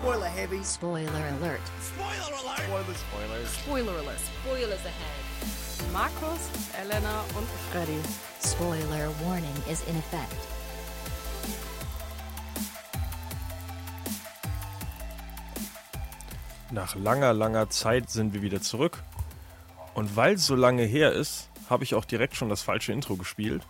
Spoiler heavy. Spoiler alert. Spoiler alert. Spoilers. Spoilers. Spoiler alert. Spoilers ahead. Markus, Elena und Freddy. Spoiler warning is in effect. Nach langer, langer Zeit sind wir wieder zurück. Und weil es so lange her ist, habe ich auch direkt schon das falsche Intro gespielt.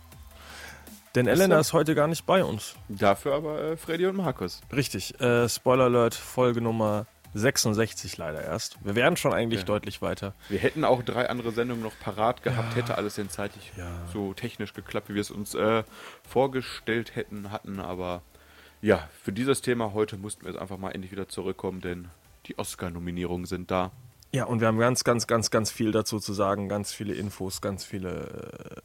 Denn Elena ist heute gar nicht bei uns. Dafür aber äh, Freddy und Markus. Richtig. Äh, Spoiler Alert, Folge Nummer 66 leider erst. Wir wären schon eigentlich Ja. deutlich weiter. Wir hätten auch drei andere Sendungen noch parat gehabt, hätte alles denn zeitlich Ja. so technisch geklappt, wie wir es uns äh, vorgestellt hätten, hatten. Aber ja, für dieses Thema heute mussten wir jetzt einfach mal endlich wieder zurückkommen, denn die Oscar-Nominierungen sind da. Ja, und wir haben ganz, ganz, ganz, ganz viel dazu zu sagen. Ganz viele Infos, ganz viele,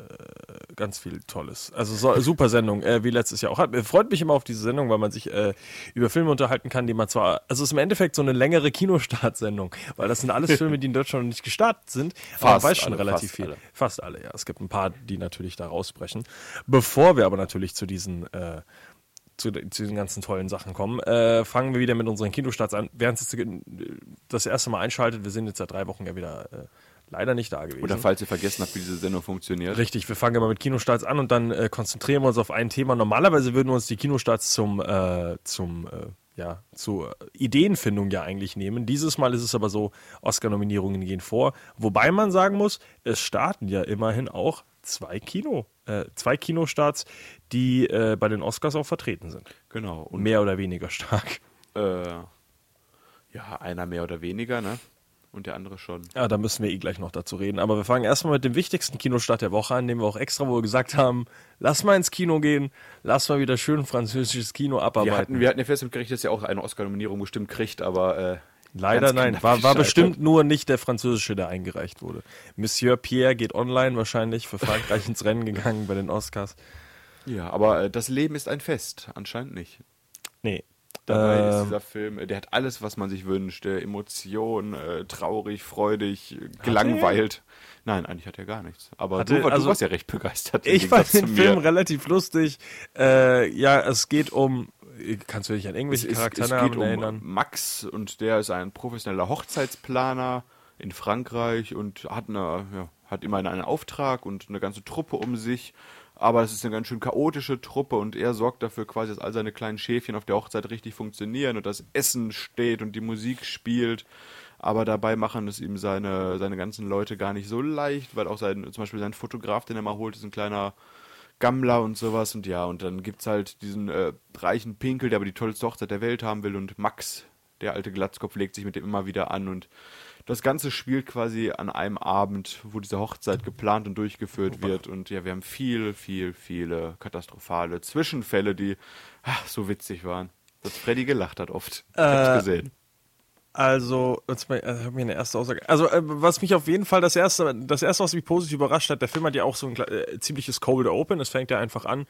äh, ganz viel Tolles. Also so, super Sendung, äh, wie letztes Jahr auch. Hat, freut mich immer auf diese Sendung, weil man sich äh, über Filme unterhalten kann, die man zwar, also es ist im Endeffekt so eine längere Kinostartsendung, weil das sind alles Filme, die in Deutschland noch nicht gestartet sind. aber Fast weiß schon alle, relativ fast viel. alle. Fast alle, ja. Es gibt ein paar, die natürlich da rausbrechen. Bevor wir aber natürlich zu diesen äh, zu, zu diesen ganzen tollen Sachen kommen, äh, fangen wir wieder mit unseren Kinostarts an. Während es jetzt das erste Mal einschaltet, wir sind jetzt seit drei Wochen ja wieder äh, leider nicht da gewesen. Oder falls ihr vergessen habt, wie diese Sendung funktioniert. Richtig, wir fangen immer mit Kinostarts an und dann äh, konzentrieren wir uns auf ein Thema. Normalerweise würden wir uns die Kinostarts zum, äh, zum äh, ja, zur Ideenfindung ja eigentlich nehmen. Dieses Mal ist es aber so, Oscar-Nominierungen gehen vor. Wobei man sagen muss, es starten ja immerhin auch zwei Kino, äh, zwei Kinostarts, die äh, bei den Oscars auch vertreten sind. Genau. Und Mehr oder weniger stark. äh, ja, einer mehr oder weniger, ne? Und der andere schon. Ja, da müssen wir eh gleich noch dazu reden. Aber wir fangen erstmal mit dem wichtigsten Kinostart der Woche an, den wir auch extra wohl gesagt haben, lass mal ins Kino gehen, lass mal wieder schön französisches Kino abarbeiten. Wir hatten, wir hatten ja fest und gerechnet, dass er auch eine Oscar-Nominierung bestimmt kriegt, aber äh, Leider nein, war, war bestimmt nur nicht der französische, der eingereicht wurde. Monsieur Pierre geht online wahrscheinlich für Frankreich ins Rennen gegangen bei den Oscars. Ja, aber äh, das Leben ist ein Fest. Anscheinend nicht. Nee. Dabei ist Ähm, dieser Film, äh, der hat alles, was man sich wünscht. Äh, Emotion, äh, traurig, freudig, äh, gelangweilt. Nein, eigentlich hat er gar nichts. Aber Hatte- du, war- also- du warst ja recht begeistert. ich fand den Film relativ lustig. Äh, ja, es geht um. Kannst du dich an es, irgendwelche es, es Charakternamen geht um erinnern? Max und der ist ein professioneller Hochzeitsplaner in Frankreich und hat, eine, ja, hat immer einen Auftrag und eine ganze Truppe um sich. Aber es ist eine ganz schön chaotische Truppe und er sorgt dafür quasi, dass all seine kleinen Schäfchen auf der Hochzeit richtig funktionieren und das Essen steht und die Musik spielt. Aber dabei machen es ihm seine, seine ganzen Leute gar nicht so leicht, weil auch sein, zum Beispiel sein Fotograf, den er mal holt, ist ein kleiner Gammler und sowas und ja, und dann gibt's halt diesen äh, reichen Pinkel, der aber die tollste Hochzeit der Welt haben will und Max, der alte Glatzkopf, legt sich mit dem immer wieder an und das Ganze spielt quasi an einem Abend, wo diese Hochzeit geplant und durchgeführt wird und ja, wir haben viel, viel, viele katastrophale Zwischenfälle, die ach, so witzig waren, dass Freddy gelacht hat oft. Ich hab's Äh, gesehen. Also, jetzt mal, hab mir eine erste Aussage. Also, äh, was mich auf jeden Fall das erste, das erste, was mich positiv überrascht hat, der Film hat ja auch so ein äh, ziemliches Cold Open. Es fängt ja einfach an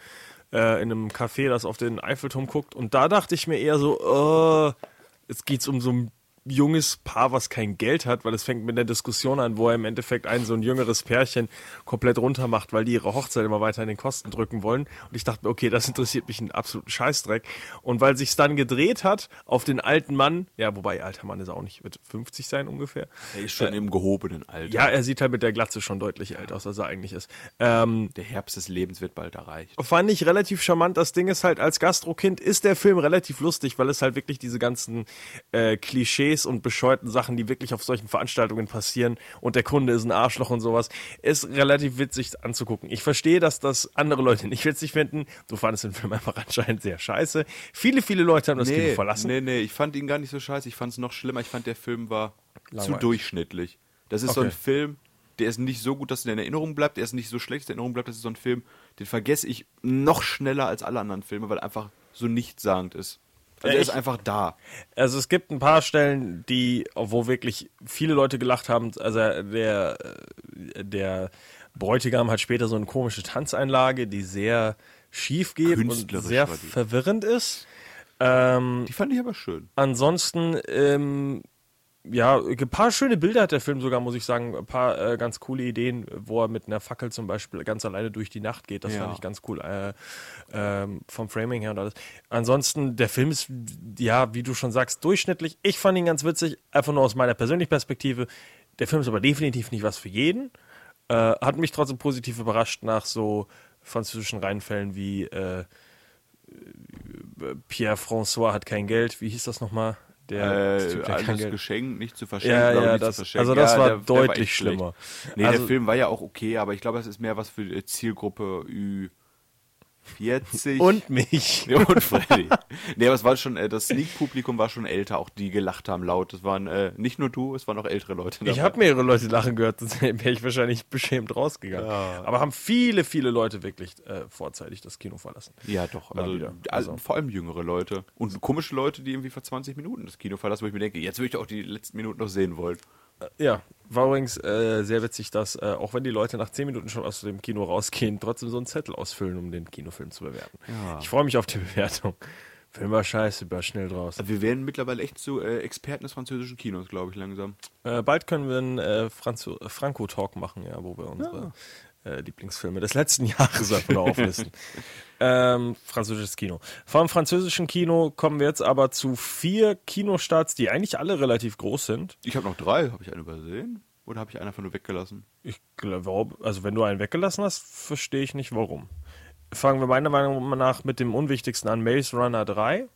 äh, in einem Café, das auf den Eiffelturm guckt. Und da dachte ich mir eher so, äh, jetzt geht's um so ein junges Paar, was kein Geld hat, weil es fängt mit der Diskussion an, wo er im Endeffekt ein so ein jüngeres Pärchen komplett runter macht, weil die ihre Hochzeit immer weiter in den Kosten drücken wollen. Und ich dachte mir, okay, das interessiert mich einen absoluten Scheißdreck. Und weil sich's dann gedreht hat auf den alten Mann, ja, wobei alter Mann ist er auch nicht, wird 50 sein ungefähr. Er ist schon im gehobenen Alter. Ja, er sieht halt mit der Glatze schon deutlich älter aus, als er eigentlich ist. Ähm, der Herbst des Lebens wird bald erreicht. fand ich relativ charmant. Das Ding ist halt, als Gastrokind ist der Film relativ lustig, weil es halt wirklich diese ganzen äh, Klischees und bescheuerten Sachen, die wirklich auf solchen Veranstaltungen passieren und der Kunde ist ein Arschloch und sowas, ist relativ witzig anzugucken. Ich verstehe, dass das andere Leute nicht witzig finden. Du fandest den Film einfach anscheinend sehr scheiße. Viele, viele Leute haben das Kino verlassen. Nee, nee, ich fand ihn gar nicht so scheiße. Ich fand es noch schlimmer. Ich fand, der Film war Langweilig. zu durchschnittlich. Das ist so ein Okay. Film, der ist nicht so gut, dass er in Erinnerung bleibt. Der ist nicht so schlecht, dass er in Erinnerung bleibt. Das ist so ein Film, den vergesse ich noch schneller als alle anderen Filme, weil er einfach so nichtssagend ist. Also Ja, er ist einfach da. Also es gibt ein paar Stellen, die, wo wirklich viele Leute gelacht haben. Also der, der Bräutigam hat später so eine komische Tanzeinlage, die sehr schief geht und sehr verwirrend ist. Ähm, Die fand ich aber schön. ansonsten, ähm, ja, ein paar schöne Bilder hat der Film sogar, muss ich sagen. Ein paar äh, ganz coole Ideen, wo er mit einer Fackel zum Beispiel ganz alleine durch die Nacht geht. Das Ja. fand ich ganz cool. Äh, ähm, vom Framing her und alles. Ansonsten, der Film ist, ja, wie du schon sagst, durchschnittlich. Ich fand ihn ganz witzig, einfach nur aus meiner persönlichen Perspektive. Der Film ist aber definitiv nicht was für jeden. Äh, hat mich trotzdem positiv überrascht nach so französischen Reinfällen wie äh, Pierre François hat kein Geld. Wie hieß das nochmal? Der Äh, Typ, der alles Geld- geschenkt, nicht zu verschenken. Ja, ja, nicht zu das, verschenken. also das Ja, war der- der war deutlich echt schlecht. schlimmer. Nee, also, der Film war ja auch okay, aber ich glaube, es ist mehr was für die Zielgruppe Ü40. und mich. Ja, und Freddy. nee, aber es war schon, äh, das Sneak-Publikum war schon älter, auch die gelacht haben laut. Das waren äh, nicht nur du, es waren auch ältere Leute. Ich dabei. habe mehrere Leute lachen gehört, sonst wäre ich wahrscheinlich beschämt rausgegangen. Aber haben viele, viele Leute wirklich äh, vorzeitig das Kino verlassen. Ja, doch. Also, wieder. also, Also. vor allem jüngere Leute. Und komische Leute, die irgendwie vor 20 Minuten das Kino verlassen, wo ich mir denke, jetzt würde ich auch die letzten Minuten noch sehen wollen. Ja, war übrigens äh, sehr witzig, dass äh, auch wenn die Leute nach 10 Minuten schon aus dem Kino rausgehen, trotzdem so einen Zettel ausfüllen, um den Kinofilm zu bewerten. Ja. Ich freue mich auf die Bewertung. Film war scheiße, war schnell draus. Wir werden mittlerweile echt so äh, Experten des französischen Kinos, glaube ich, langsam. Äh, bald können wir einen äh, Franco-Talk machen, ja, wo wir unsere äh, Lieblingsfilme des letzten Jahres einfach auflisten. ähm, französisches Kino. Vom französischen Kino kommen wir jetzt aber zu vier Kinostarts, die eigentlich alle relativ groß sind. Ich habe noch drei. Habe ich einen übersehen? Oder habe ich einen einfach nur weggelassen? Ich glaube, also wenn du einen weggelassen hast, verstehe ich nicht warum. Fangen wir meiner Meinung nach mit dem unwichtigsten an, Maze Runner 3.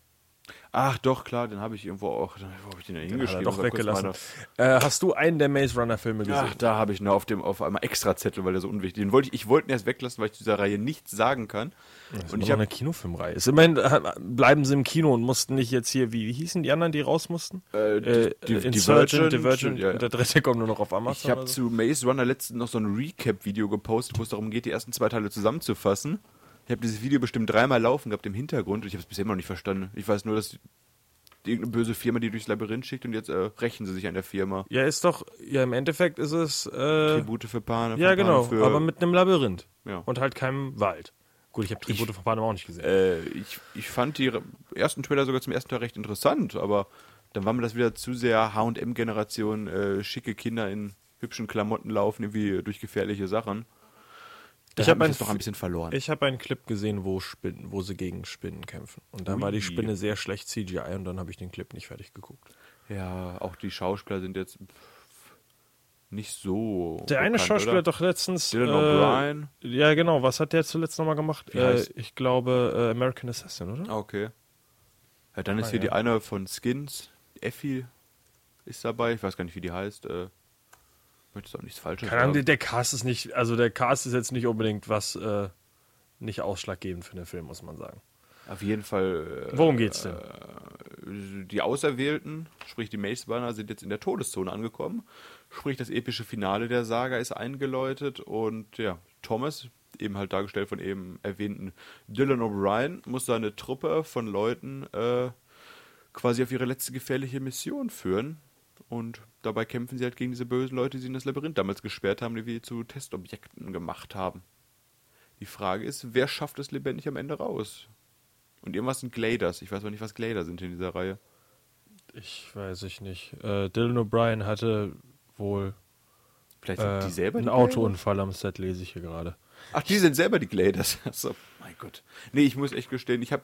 Ach doch, klar, den habe ich irgendwo auch. Wo habe ich den denn Hat er hingeschrieben? doch Mal kurz weggelassen. Äh, hast du einen der Maze Runner Filme gesehen? Ach, da habe ich nur auf dem auf einmal extra Zettel, weil der so unwichtig. Den wollte ich, ich wollte ihn erst weglassen, weil ich zu dieser Reihe nichts sagen kann. Das und ist ich habe eine Kinofilmreihe. Ist immerhin äh, bleiben sie im Kino und mussten nicht jetzt hier, wie, wie hießen die anderen, die raus mussten? Äh, die- äh, die- Insurgent, Divergent, Divergent ja, ja. und der dritte kommt nur noch auf Amazon. Ich habe so. zu Maze Runner letztens noch so ein Recap-Video gepostet, wo es darum geht, die ersten zwei Teile zusammenzufassen. Ich habe dieses Video bestimmt dreimal laufen gehabt im Hintergrund und ich habe es bisher immer noch nicht verstanden. Ich weiß nur, dass die, irgendeine böse Firma die durchs Labyrinth schickt und jetzt äh, rächen sie sich an der Firma. Ja, ist doch, ja, im Endeffekt ist es, äh, Tribute für Pane. ja, für genau, Pane für, aber mit einem Labyrinth. Ja. Und halt keinem Wald. Gut, ich habe Tribute von Panem auch nicht gesehen. Äh, ich, ich fand die ersten Trailer sogar zum ersten Teil recht interessant, aber dann war mir das wieder zu sehr H&M-Generation, äh, schicke Kinder in hübschen Klamotten laufen, irgendwie durch gefährliche Sachen. Da Ich hat hab mich ein das doch ein bisschen verloren. Ich habe einen Clip gesehen, wo, Spinnen, wo sie gegen Spinnen kämpfen. Und da war die. Spinne sehr schlecht CGI und dann habe ich den Clip nicht fertig geguckt. Ja, auch die Schauspieler sind jetzt nicht so. Der eine bekannt, Schauspieler oder? hat doch letztens. Dylan äh, O'Brien. Ja, genau. Was hat der zuletzt nochmal gemacht? Wie Äh, heißt- ich glaube äh, American Assassin, oder? Ah, okay. Ja, dann ist Ah, hier ja. die eine von Skins, Effi, ist dabei. Ich weiß gar nicht, wie die heißt. Äh, möchtest auch nichts Falsches Keine Ahnung, der, sagen. der Cast ist nicht, also der Cast ist jetzt nicht unbedingt was äh, nicht ausschlaggebend für den Film, muss man sagen. Auf jeden Fall. Äh, Worum geht's denn? die Auserwählten, sprich die Mace Runner, sind jetzt in der Todeszone angekommen. Sprich, das epische Finale der Saga ist eingeläutet und ja, Thomas, eben halt dargestellt von eben erwähnten Dylan O'Brien, muss seine Truppe von Leuten äh, quasi auf ihre letzte gefährliche Mission führen. Und dabei kämpfen sie halt gegen diese bösen Leute, die sie in das Labyrinth damals gesperrt haben, die wir zu Testobjekten gemacht haben. Die Frage ist, wer schafft es lebendig am Ende raus? Und irgendwas sind Gladers. Ich weiß aber nicht, was Glader sind in dieser Reihe. Ich weiß ich nicht. Äh, Dylan O'Brien hatte wohl Vielleicht sind äh, die selber einen? Autounfall am Set, lese ich hier gerade. Ach, die sind selber die Gladers. Achso, mein Gott. Nee, ich muss echt gestehen, ich habe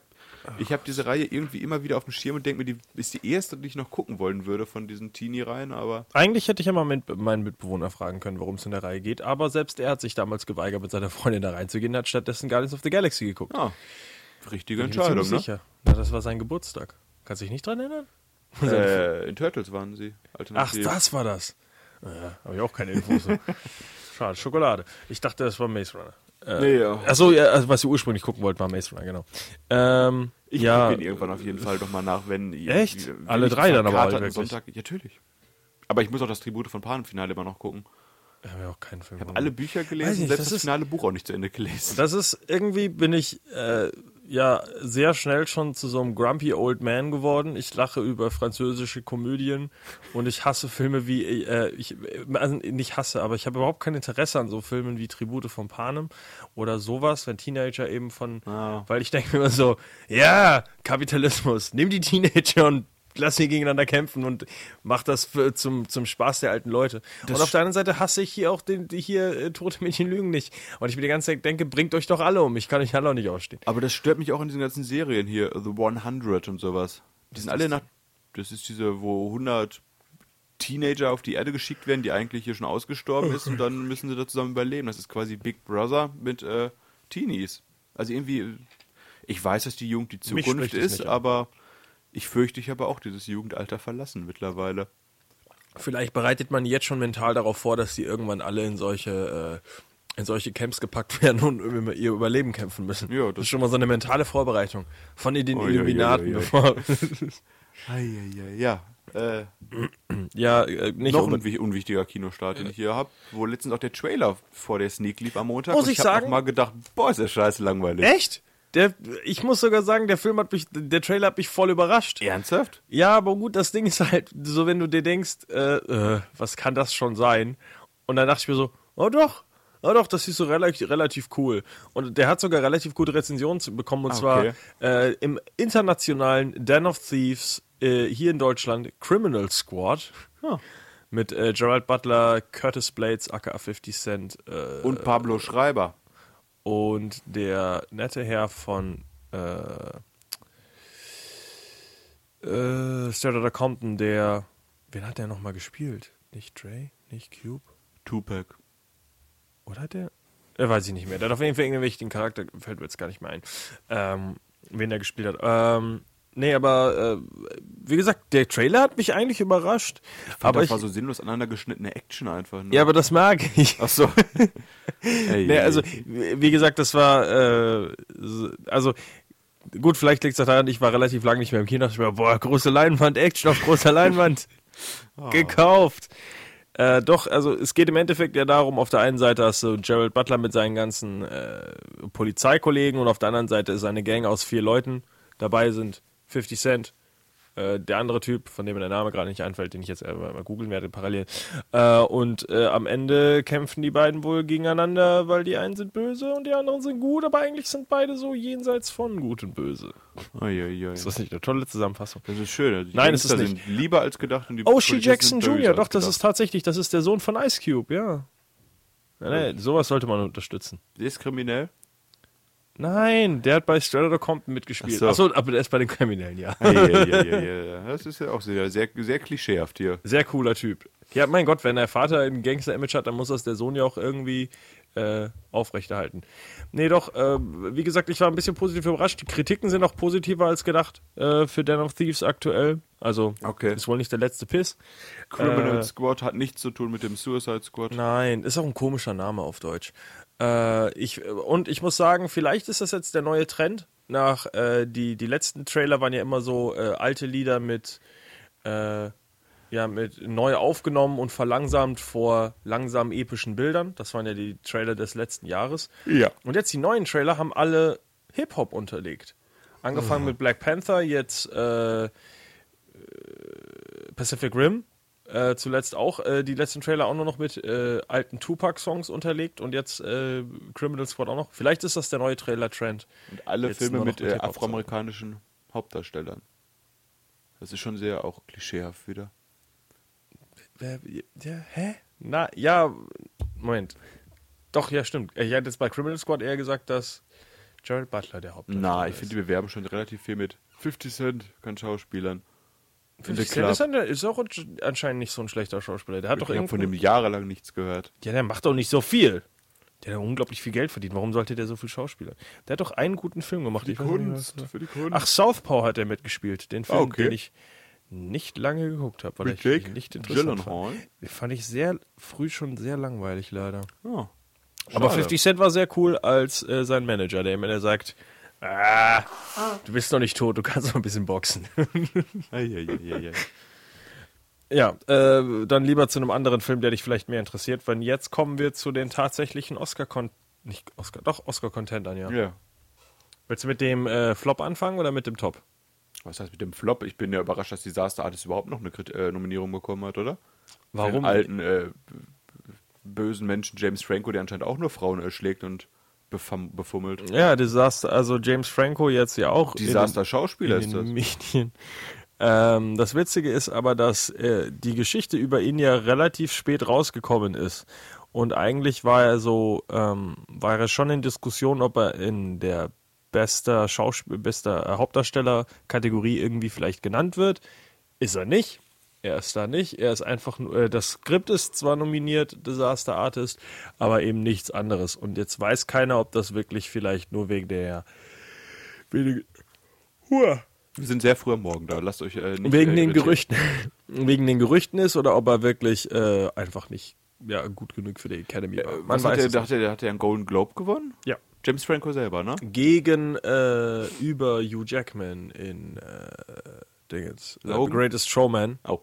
ich hab diese Reihe irgendwie immer wieder auf dem Schirm und denke mir, die ist die erste, die ich noch gucken wollen würde von diesen Teenie-Reihen, aber Eigentlich hätte ich ja mal mit, meinen Mitbewohner fragen können, worum es in der Reihe geht, aber selbst er hat sich damals geweigert, mit seiner Freundin da reinzugehen, hat stattdessen Guardians of the Galaxy geguckt. ah, richtige Bin ich mir Entscheidung, ne? sicher. Na, das war sein Geburtstag. Kannst du dich nicht dran erinnern? Äh, in Turtles waren sie. Ach, das war das. Ja, habe ich auch keine Infos. Schade, Schokolade. Ich dachte, das war Maze Runner. Äh, Nee, ja. Achso, ja, also, was ihr ursprünglich gucken wollt, war Maze Runner, genau. Ähm, Ich ja, gucke ihn irgendwann auf jeden Fall nochmal nach, wenn Echt? wenn Alle drei dann aber wirklich? Sonntag. Ja, natürlich. Aber ich muss auch das Tribute von Panem-Finale immer noch gucken. ich habe ja auch keinen Film. Ich habe alle Bücher gelesen, nicht, selbst das das, finale Buch auch nicht zu Ende gelesen. Das ist irgendwie bin ich äh, ja sehr schnell schon zu so einem grumpy old man geworden. Ich lache über französische Komödien und ich hasse Filme wie äh, ich also nicht hasse, aber ich habe überhaupt kein Interesse an so Filmen wie Tribute von Panem oder sowas, wenn Teenager eben von Ah. weil ich denke mir immer so, ja, Kapitalismus, nimm die Teenager und lass sie gegeneinander kämpfen und mach das für, zum, zum Spaß der alten Leute. und auf der anderen Seite hasse ich hier auch den, die hier äh, tote Mädchen lügen nicht. Und ich mir die ganze Zeit denke, bringt euch doch alle um. Ich kann euch alle auch nicht ausstehen. Aber das stört mich auch in diesen ganzen Serien hier, The 100 und sowas. Die sind alle nach. Das ist diese, wo 100 Teenager auf die Erde geschickt werden, die eigentlich hier schon ausgestorben ist und dann müssen sie da zusammen überleben. Das ist quasi Big Brother mit äh, Teenies. Also irgendwie, ich weiß, dass die Jugend die Zukunft ist, nicht an. Ich fürchte, ich habe auch dieses Jugendalter verlassen mittlerweile. Vielleicht bereitet man jetzt schon mental darauf vor, dass die irgendwann alle in solche, äh, in solche Camps gepackt werden und um ihr Überleben kämpfen müssen. Ja, das, das- ist schon mal so eine mentale Vorbereitung von den ui, Illuminaten. ui, ui. Bevor, Ja, äh, ja, äh, nicht noch ein unbedingt. wi- unwichtiger Kinostart, den ich hier habe, wo letztens auch der Trailer vor der Sneak lief am Montag. Muss und ich hab sagen- auch mal gedacht, boah, ist das scheiße langweilig. Echt? Der, ich muss sogar sagen, der Film hat mich, der Trailer hat mich voll überrascht. Ernsthaft? Ja, aber gut, das Ding ist halt, so wenn du dir denkst, äh, äh, was kann das schon sein? Und dann dachte ich mir so, oh doch, oh doch, das ist so relativ, relativ cool. Und der hat sogar relativ gute Rezensionen bekommen, und Ah, zwar okay. äh, im internationalen Den of Thieves äh, hier in Deutschland Criminal Squad. Mit äh, Gerald Butler, Curtis Blades, aka 50 Cent äh, Und Pablo Schreiber. Und der nette Herr von äh, äh, Straight Compton, der wen hat der nochmal gespielt? Nicht Dre, nicht Cube, Tupac. oder hat der? Äh, weiß ich nicht mehr. Der hat auf jeden Fall irgendeinen wichtigen Charakter, fällt mir jetzt gar nicht mehr ein, ähm, wen der gespielt hat. Ähm, nee, aber äh, wie gesagt, der Trailer hat mich eigentlich überrascht. Aber aber das ich, war so sinnlos aneinander geschnittene Action einfach. Ne? ja, aber das mag ich. Ach so. Ey, Nee, also, wie gesagt, das war, äh, so- also, gut, vielleicht liegt es daran, ich war relativ lange nicht mehr im Kino, dachte ich mir, boah, große Leinwand, Action auf großer Leinwand, gekauft. Äh, doch, also es geht im Endeffekt ja darum, auf der einen Seite hast du Gerald Butler mit seinen ganzen äh, Polizeikollegen und auf der anderen Seite ist eine Gang aus vier Leuten. Dabei sind 50 Cent, äh, der andere Typ, von dem mir der Name gerade nicht einfällt, den ich jetzt äh, mal googeln werde parallel. Äh, und äh, am Ende kämpfen die beiden wohl gegeneinander, weil die einen sind böse und die anderen sind gut, aber eigentlich sind beide so jenseits von gut und böse. Ui, ui, ui. Ist das nicht eine tolle Zusammenfassung? Das ist schön. Also Nein, es ist nicht. lieber als gedacht. Und die Oh, She Jackson Jr., doch, das gedacht. ist tatsächlich, das ist der Sohn von Ice Cube, ja. Ja, nee, sowas sollte man unterstützen. Der ist kriminell. Nein, der hat bei Straight Compton mitgespielt. Ach so. Achso, aber der ist bei den Kriminellen, ja. Ei, ei, ei, ei. Das ist ja auch sehr, sehr, sehr klischeehaft hier. Sehr cooler Typ. Ja, mein Gott, wenn der Vater ein Gangster-Image hat, dann muss das der Sohn ja auch irgendwie äh, aufrechterhalten. Nee, doch, äh, wie gesagt, ich war ein bisschen positiv überrascht. Die Kritiken sind auch positiver als gedacht äh, für Den of Thieves aktuell. Also, Okay. ist wohl nicht der letzte Piss. Criminal Äh, Squad hat nichts zu tun mit dem Suicide Squad. Nein, ist auch ein komischer Name auf Deutsch. Äh, ich, und ich muss sagen, vielleicht ist das jetzt der neue Trend. Nach äh, die, die letzten Trailer waren ja immer so äh, alte Lieder mit, äh, ja, mit neu aufgenommen und verlangsamt vor langsamen epischen Bildern. Das waren ja die Trailer des letzten Jahres. Ja. Und jetzt die neuen Trailer haben alle Hip-Hop unterlegt. Angefangen mit Black Panther, jetzt äh, äh, Pacific Rim. Äh, zuletzt auch äh, die letzten Trailer auch nur noch mit äh, alten Tupac-Songs unterlegt und jetzt äh, Criminal Squad auch noch. Vielleicht ist das der neue Trailer-Trend. Und alle Jetzt Filme mit, mit äh, afroamerikanischen Hauptdarstellern. Das ist schon sehr auch klischeehaft wieder. Ja, hä? Na, ja, Moment. Doch, ja, stimmt. Ich hätte jetzt bei Criminal Squad eher gesagt, dass Gerald Butler der Hauptdarsteller Na, ich ist. finde, die bewerben schon relativ viel mit 50 Cent, kann Schauspielern. 50 The Cent ist, ein- ist auch anscheinend nicht so ein schlechter Schauspieler. Der hat doch Ich habe von irgendwo, dem jahrelang nichts gehört. Ja, der macht doch nicht so viel. Der hat unglaublich viel Geld verdient. Warum sollte der so viel Schauspieler? Der hat doch einen guten Film gemacht. Ich weiß nicht, was das war. für die Kunst. Ach, Southpaw hat er mitgespielt. Den Film, Ah, okay. den ich nicht lange geguckt habe, weil Mit ich Jake ihn nicht interessant Gyllenhaal? fand. Den fand ich sehr früh schon sehr langweilig, leider. Oh, Aber schade. 50 Cent war sehr cool als äh, sein Manager, der immer sagt, ah, du bist noch nicht tot, du kannst noch ein bisschen boxen. Ja, äh, dann lieber zu einem anderen Film, der dich vielleicht mehr interessiert, weil jetzt kommen wir zu den tatsächlichen Oscar-Con... Nicht Oscar, doch Oscar-Contendern, ja. Ja. Willst du mit dem äh, Flop anfangen oder mit dem Top? Was heißt mit dem Flop? Ich bin ja überrascht, dass Disaster Artist überhaupt noch eine Krit äh, Nominierung bekommen hat, oder? Warum? Den alten, äh, bösen Menschen James Franco, der anscheinend auch nur Frauen erschlägt und befam- befummelt. Ja, Desaster, also James Franco jetzt ja auch. Disaster in, Schauspieler den- ist in das. den Medien. Ähm, das Witzige ist aber, dass äh, die Geschichte über ihn ja relativ spät rausgekommen ist. Und eigentlich war er so, ähm, war er schon in Diskussion, ob er in der bester Schauspiel, bester Hauptdarsteller-Kategorie irgendwie vielleicht genannt wird. Ist er nicht. Er ist da nicht. Er ist einfach nur, äh, das Skript ist zwar nominiert, Disaster Artist, aber eben nichts anderes. Und jetzt weiß keiner, ob das wirklich vielleicht nur wegen der, wegen, Hua. Wir sind sehr früh am Morgen da. Lasst euch äh, nicht wegen äh, den. Gerüchten, wegen den Gerüchten ist oder ob er wirklich äh, einfach nicht ja, gut genug für die Academy war. Äh, Man was hat weiß der, nicht. hat der hat ja einen Golden Globe gewonnen? Ja. James Franco selber, ne? Gegen äh, über Hugh Jackman in äh, Dingens, The Logan? Greatest Showman. Oh.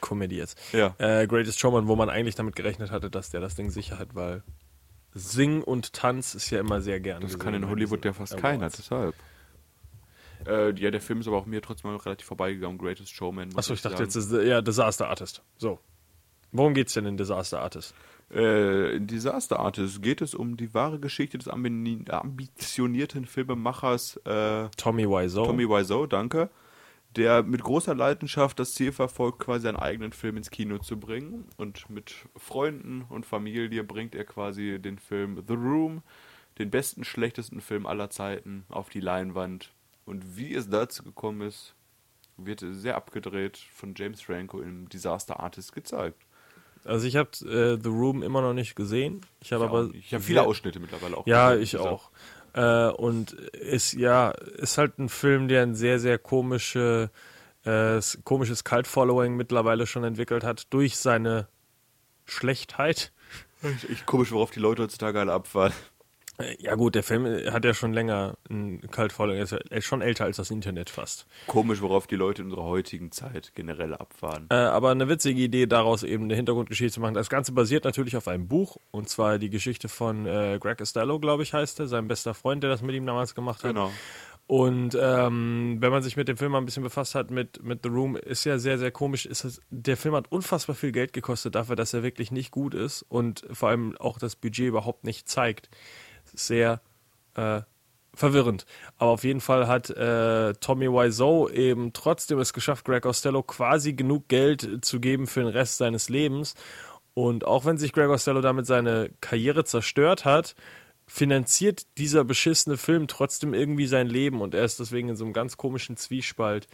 Comedy jetzt. Ja. Äh, Greatest Showman, wo man eigentlich damit gerechnet hatte, dass der das Ding sicher hat, weil Sing und Tanz ist ja immer sehr gern Das kann in Hollywood ja fast keiner, Awards. deshalb. Äh, ja, der Film ist aber auch mir trotzdem mal relativ vorbeigegangen. Greatest Showman. Achso, ich dachte sagen. jetzt, ist, ja, Disaster Artist. So. Worum geht's denn in Disaster Artist? Äh, in Disaster Artist geht es um die wahre Geschichte des ambitionierten Filmemachers äh, Tommy Wiseau. Tommy Wiseau, danke, der mit großer Leidenschaft das Ziel verfolgt, quasi seinen eigenen Film ins Kino zu bringen. Und mit Freunden und Familie bringt er quasi den Film The Room, den besten, schlechtesten Film aller Zeiten, auf die Leinwand. Und wie es dazu gekommen ist, wird sehr abgedreht von James Franco im Disaster Artist gezeigt. Also ich habe äh, The Room immer noch nicht gesehen. Ich habe aber ich habe viele Ausschnitte mittlerweile auch. Ja, gesehen, ich auch. Äh, und ist ja ist halt ein Film, der ein sehr sehr komische äh, komisches Cult-Following mittlerweile schon entwickelt hat durch seine Schlechtheit. Ich, ich komisch, worauf die Leute heutzutage alle abfahren. Äh, Ja gut, der Film hat ja schon länger ein Cult-Following. Er ist schon älter als das Internet fast. Komisch, worauf die Leute in unserer heutigen Zeit generell abfahren. Äh, aber eine witzige Idee, daraus eben eine Hintergrundgeschichte zu machen. Das Ganze basiert natürlich auf einem Buch, und zwar die Geschichte von äh, Greg Costello, glaube ich, heißt er, sein bester Freund, der das mit ihm damals gemacht hat. Genau. Und ähm, wenn man sich mit dem Film mal ein bisschen befasst hat, mit, mit The Room, ist ja sehr, sehr komisch. Ist es, der Film hat unfassbar viel Geld gekostet dafür, dass er wirklich nicht gut ist und vor allem auch das Budget überhaupt nicht zeigt. Sehr äh, verwirrend. Aber auf jeden Fall hat äh, Tommy Wiseau eben trotzdem es geschafft, Greg Costello quasi genug Geld zu geben für den Rest seines Lebens. Und auch wenn sich Greg Costello damit seine Karriere zerstört hat, finanziert dieser beschissene Film trotzdem irgendwie sein Leben und er ist deswegen in so einem ganz komischen Zwiespalt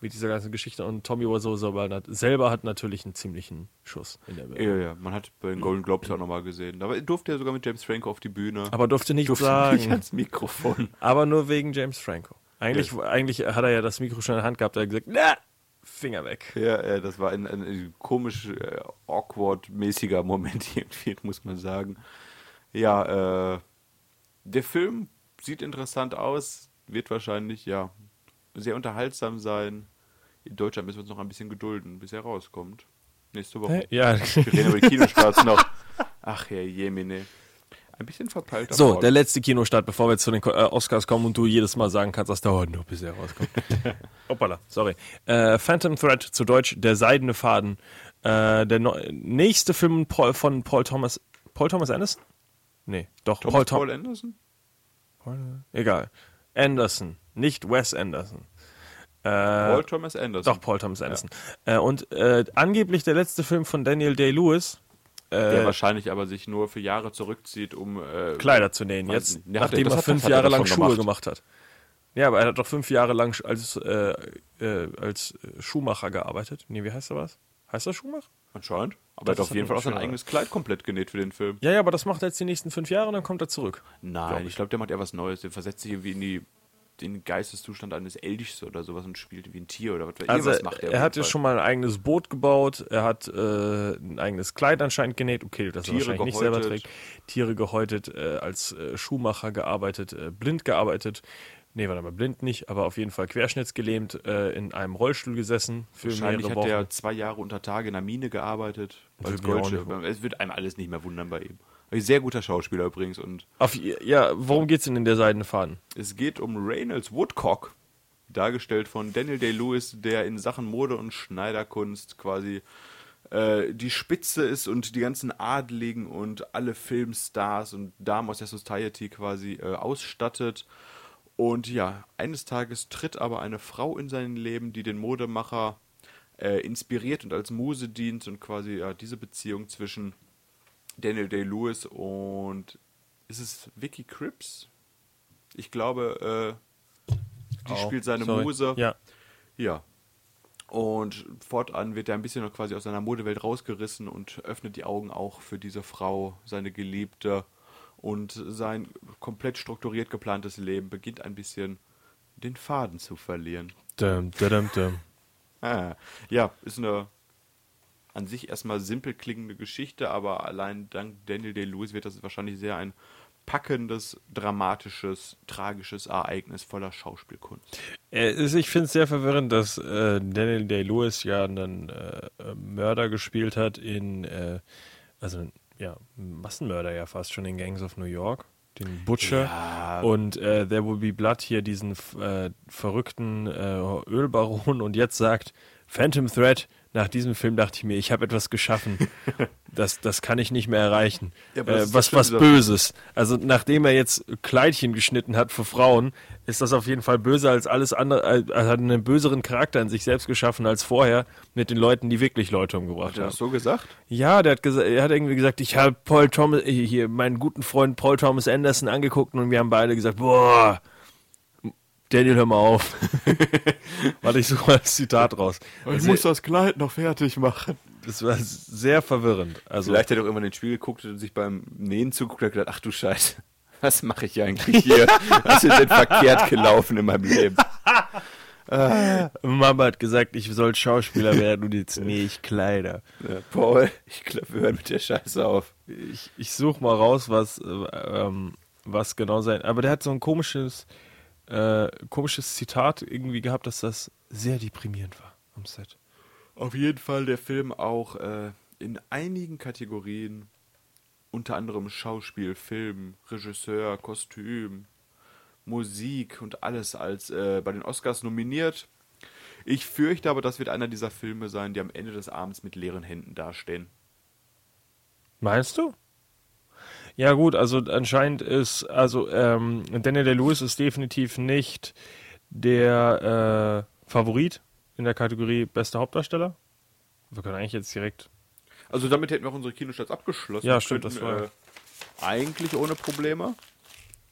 mit dieser ganzen Geschichte und Tommy Wiseau selber, hat- selber hat natürlich einen ziemlichen Schuss in der Birne. Ja, ja, man hat bei den Golden Globes auch nochmal gesehen. Da durfte er sogar mit James Franco auf die Bühne. Aber durfte nicht durfte sagen. nicht ans Mikrofon. Aber nur wegen James Franco. Eigentlich, eigentlich hat er ja das Mikro schon in der Hand gehabt, er hat gesagt, na, Finger weg. Ja, äh, das war ein, ein, ein komisch, äh, awkward-mäßiger Moment irgendwie, muss man sagen. Ja, äh, der Film sieht interessant aus, wird wahrscheinlich, ja, sehr unterhaltsam sein. In Deutschland müssen wir uns noch ein bisschen gedulden, bis er rauskommt. Nächste Woche. Ja. Wir reden über die Kinostarts noch. Ach, Herr Jemine. Ein bisschen verpeilt. So, der letzte Kinostart, bevor wir zu den äh, Oscars kommen und du jedes Mal sagen kannst, das dauert nur, bis er rauskommt. Hoppala, sorry. Äh, Phantom Thread, zu Deutsch, der seidene Faden. Äh, der no nächste Film Paul, von Paul Thomas, Paul Thomas Anderson? Nee, doch, Thomas Paul, Tom Paul Anderson? Egal. Anderson, nicht Wes Anderson. Äh, Paul Thomas Anderson. Doch, Paul Thomas Anderson. Äh, und äh, angeblich der letzte Film von Daniel Day-Lewis, Der äh, wahrscheinlich aber sich nur für Jahre zurückzieht, um äh, Kleider zu nähen. Jetzt. Ja, nachdem er- er fünf er Jahre doch lang Schuhe gemacht. gemacht hat. Ja, aber er hat doch fünf Jahre lang als, äh, als Schuhmacher gearbeitet. Nee, wie heißt er was? Heißt er Schuhmacher? Anscheinend. Aber Das er hat auf jeden er Fall auch sein eigenes Kleid komplett genäht für den Film. Ja, ja, aber das macht er jetzt die nächsten fünf Jahre und dann kommt er zurück. Nein, ich glaube, der macht eher was Neues. Der versetzt sich irgendwie in die, den Geisteszustand eines Elchs oder sowas und spielt wie ein Tier oder was. Also Irgendwas macht er, auf hat ja schon mal ein eigenes Boot gebaut, er hat äh, ein eigenes Kleid anscheinend genäht, okay, das er Tiere wahrscheinlich nicht selber gehäutet. trägt, Tiere gehäutet, äh, als äh, Schuhmacher gearbeitet, äh, blind gearbeitet, nee, warte mal, blind nicht, aber auf jeden Fall querschnittsgelähmt, äh, in einem Rollstuhl gesessen für Wahrscheinlich mehrere hat Wochen. er zwei Jahre unter Tage in der Mine gearbeitet. Als nicht Es wird einem alles nicht mehr wundern bei ihm. Sehr guter Schauspieler übrigens. Und Auf, ja, worum geht's denn in der seidene Faden? es geht um Reynolds Woodcock, dargestellt von Daniel Day-Lewis, der in Sachen Mode und Schneiderkunst quasi äh, die Spitze ist und die ganzen Adligen und alle Filmstars und Damen aus der Society quasi äh, ausstattet. Und ja, eines Tages tritt aber eine Frau in sein Leben, die den Modemacher äh, inspiriert und als Muse dient und quasi ja, diese Beziehung zwischen Daniel Day-Lewis und ist es Vicky Cripps? Ich glaube, äh, die Auch, spielt seine sorry. Muse. Ja. Ja. Und fortan wird er ein bisschen noch quasi aus seiner Modewelt rausgerissen und öffnet die Augen auch für diese Frau, seine Geliebte. Und sein komplett strukturiert geplantes Leben beginnt ein bisschen den Faden zu verlieren. Dum, dum, dum. Ah, ja, ist eine an sich erstmal simpel klingende Geschichte, aber allein dank Daniel Day-Lewis wird das wahrscheinlich sehr ein packendes, dramatisches, tragisches Ereignis voller Schauspielkunst. Äh, Ich finde es sehr verwirrend, dass äh, Daniel Day-Lewis ja einen äh, Mörder gespielt hat in, äh, also ja, Massenmörder ja fast schon in Gangs of New York, den Butcher Ja. und äh, There Will Be Blood hier diesen äh, verrückten äh, Ölbaron und jetzt sagt Phantom Thread, nach diesem Film dachte ich mir, ich habe etwas geschaffen. Das, das kann ich nicht mehr erreichen. Ja, äh, was, was. Böses. Also nachdem er jetzt Kleidchen geschnitten hat für Frauen, ist das auf jeden Fall böser als alles andere. äh, Er hat einen böseren Charakter in sich selbst geschaffen als vorher mit den Leuten, die wirklich Leute umgebracht Hat er haben. das so gesagt? Ja, der hat, gesa- er hat irgendwie gesagt, ich habe Paul Thomas, äh, hier meinen guten Freund Paul Thomas Anderson angeguckt und wir haben beide gesagt, boah, Daniel, hör mal auf. Warte, ich suche mal das Zitat raus. Ich muss das Kleid noch fertig machen. Das war sehr verwirrend. Also, Vielleicht hat er doch immer in den Spiegel geguckt und sich beim Nähen zuguckt und hat gedacht, ach du Scheiße, was mache ich eigentlich hier? Was ist denn verkehrt gelaufen in meinem Leben? Mama hat gesagt, ich soll Schauspieler werden und jetzt nähe ich Kleider. Ja, Paul, ich glaube, wir hören mit der Scheiße auf. Ich, ich suche mal raus, was, äh, ähm, was genau sein. Aber der hat so ein komisches, äh, komisches Zitat irgendwie gehabt, dass das sehr deprimierend war am Set. Auf jeden Fall der Film auch äh, in einigen Kategorien, unter anderem Schauspiel, Film, Regisseur, Kostüm, Musik und alles als äh, bei den Oscars nominiert. Ich fürchte aber, das wird einer dieser Filme sein, die am Ende des Abends mit leeren Händen dastehen. Meinst du? Ja gut, also anscheinend ist, also ähm, Daniel Day-Lewis ist definitiv nicht der äh, Favorit in der Kategorie bester Hauptdarsteller. Wir können eigentlich jetzt direkt Also damit hätten wir auch unsere Kinostarts abgeschlossen. Ja, stimmt, das war- äh, eigentlich ohne Probleme.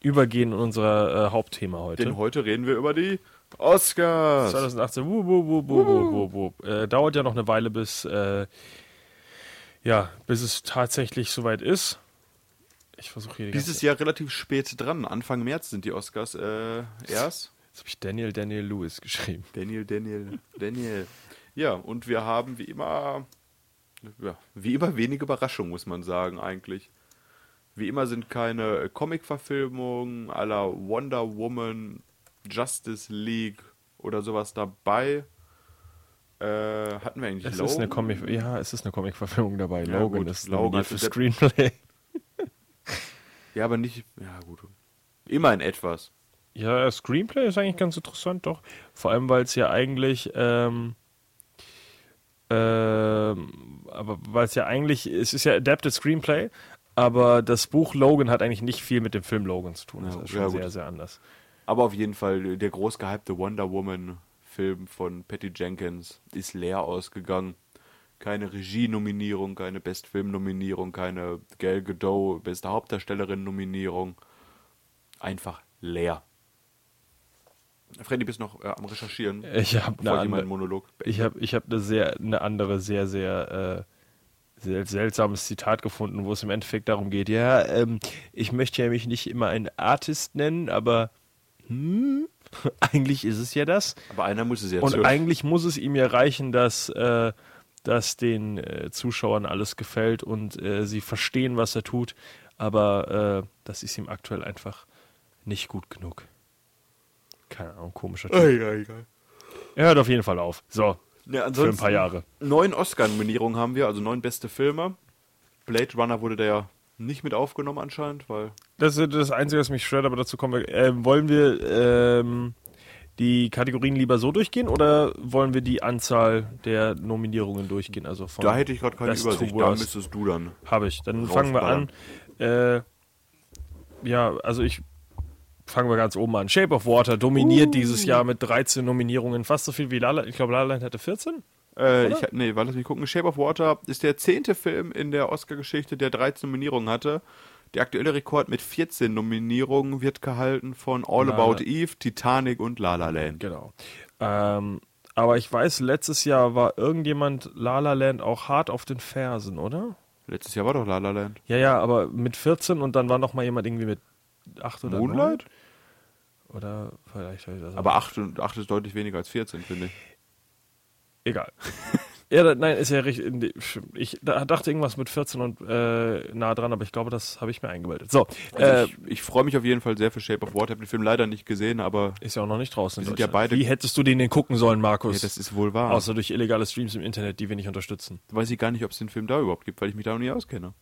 übergehen in unser äh, Hauptthema heute. Denn heute reden wir über die Oscars. 2018, wup, wup, wup, wup, wup, wup, wup. Äh, dauert ja noch eine Weile, bis, äh, ja, bis es tatsächlich soweit ist. Ich versuche hier die Dieses Jahr relativ spät dran. Anfang März sind die Oscars äh, erst. Jetzt habe ich Daniel Daniel Lewis geschrieben. Daniel, Daniel, Daniel. Ja, und wir haben wie immer, ja, wie immer wenig Überraschung, muss man sagen, eigentlich. Wie immer sind keine Comic-Verfilmungen aller Wonder Woman, Justice League oder sowas dabei. Äh, hatten wir eigentlich Es Logan? ist eine Comic, ja, es ist eine Comic-Verfilmung dabei. Ja, Logan gut, ist Logan nominiert für Screenplay. Ja, aber nicht, ja gut. Immerhin etwas. Ja, Screenplay ist eigentlich ganz interessant, doch. Vor allem, weil es ja eigentlich, ähm, ähm, aber weil es ja eigentlich, es ist ja Adapted Screenplay, aber das Buch Logan hat eigentlich nicht viel mit dem Film Logan zu tun. Das Ja, ist schon gut. sehr, sehr anders. Aber auf jeden Fall, der groß gehypte Wonder Woman-Film von Patty Jenkins ist leer ausgegangen. Keine Regie-Nominierung, keine Best-Film-Nominierung, keine Gal Gadot, beste Hauptdarstellerin-Nominierung. Einfach leer. Freddy, bist noch äh, am Recherchieren? Ich habe eine, andere- Monolog ich hab, ich hab eine, sehr, eine andere, sehr, sehr, äh, sehr seltsames Zitat gefunden, wo es im Endeffekt darum geht, ja, ähm, ich möchte ja mich nicht immer ein Artist nennen, aber hm, eigentlich ist es ja das. Aber einer muss es ja Und tun. eigentlich muss es ihm ja reichen, dass, äh, dass den äh, Zuschauern alles gefällt und äh, sie verstehen, was er tut. Aber äh, das ist ihm aktuell einfach nicht gut genug. Keine Ahnung, komischer Typ. Ei, ei. Er hört auf jeden Fall auf. So, Ja, für ein paar Jahre. Neun Oscar-Nominierungen haben wir, also neun beste Filme. Blade Runner wurde da ja nicht mit aufgenommen anscheinend, weil Das ist das Einzige, was mich stört, aber dazu kommen wir. Ähm, wollen wir ähm, die Kategorien lieber so durchgehen oder wollen wir die Anzahl der Nominierungen durchgehen? Also von da hätte ich gerade keine Best Übersicht. Da müsstest du dann. Habe ich. Dann fangen wir an. Äh, ja, also ich fangen wir ganz oben an. Shape of Water dominiert dieses Jahr mit 13 Nominierungen, fast so viel wie La La Ich glaube, La La Land hatte 14. Äh, ich, nee, warte, lass mich gucken. Shape of Water ist der zehnte Film in der Oscar-Geschichte, der 13 Nominierungen hatte. Der aktuelle Rekord mit 14 Nominierungen wird gehalten von All La- About Eve, Titanic und La La Land. Genau. Ähm, aber ich weiß, letztes Jahr war irgendjemand La La Land auch hart auf den Fersen, oder? Letztes Jahr war doch La La Land. Ja, ja, aber mit 14 und dann war noch mal jemand irgendwie mit 8 oder Moonlight? 9. Oder vielleicht habe ich das Aber 8, und 8 ist deutlich weniger als 14, finde ich. Egal. ja, nein, ist ja richtig. Ich da- dachte irgendwas mit 14 und äh, nah dran, aber ich glaube, das habe ich mir eingebildet. So, Also äh, ich ich freue mich auf jeden Fall sehr für Shape of Water. Ich habe den Film leider nicht gesehen, aber ist ja auch noch nicht draußen. sind ja beide- Wie hättest du den denn gucken sollen, ja, Markus? das ist wohl wahr. Außer durch illegale Streams im Internet, die wir nicht unterstützen. weiß ich gar nicht, ob es den Film da überhaupt gibt, weil ich mich da noch nie auskenne.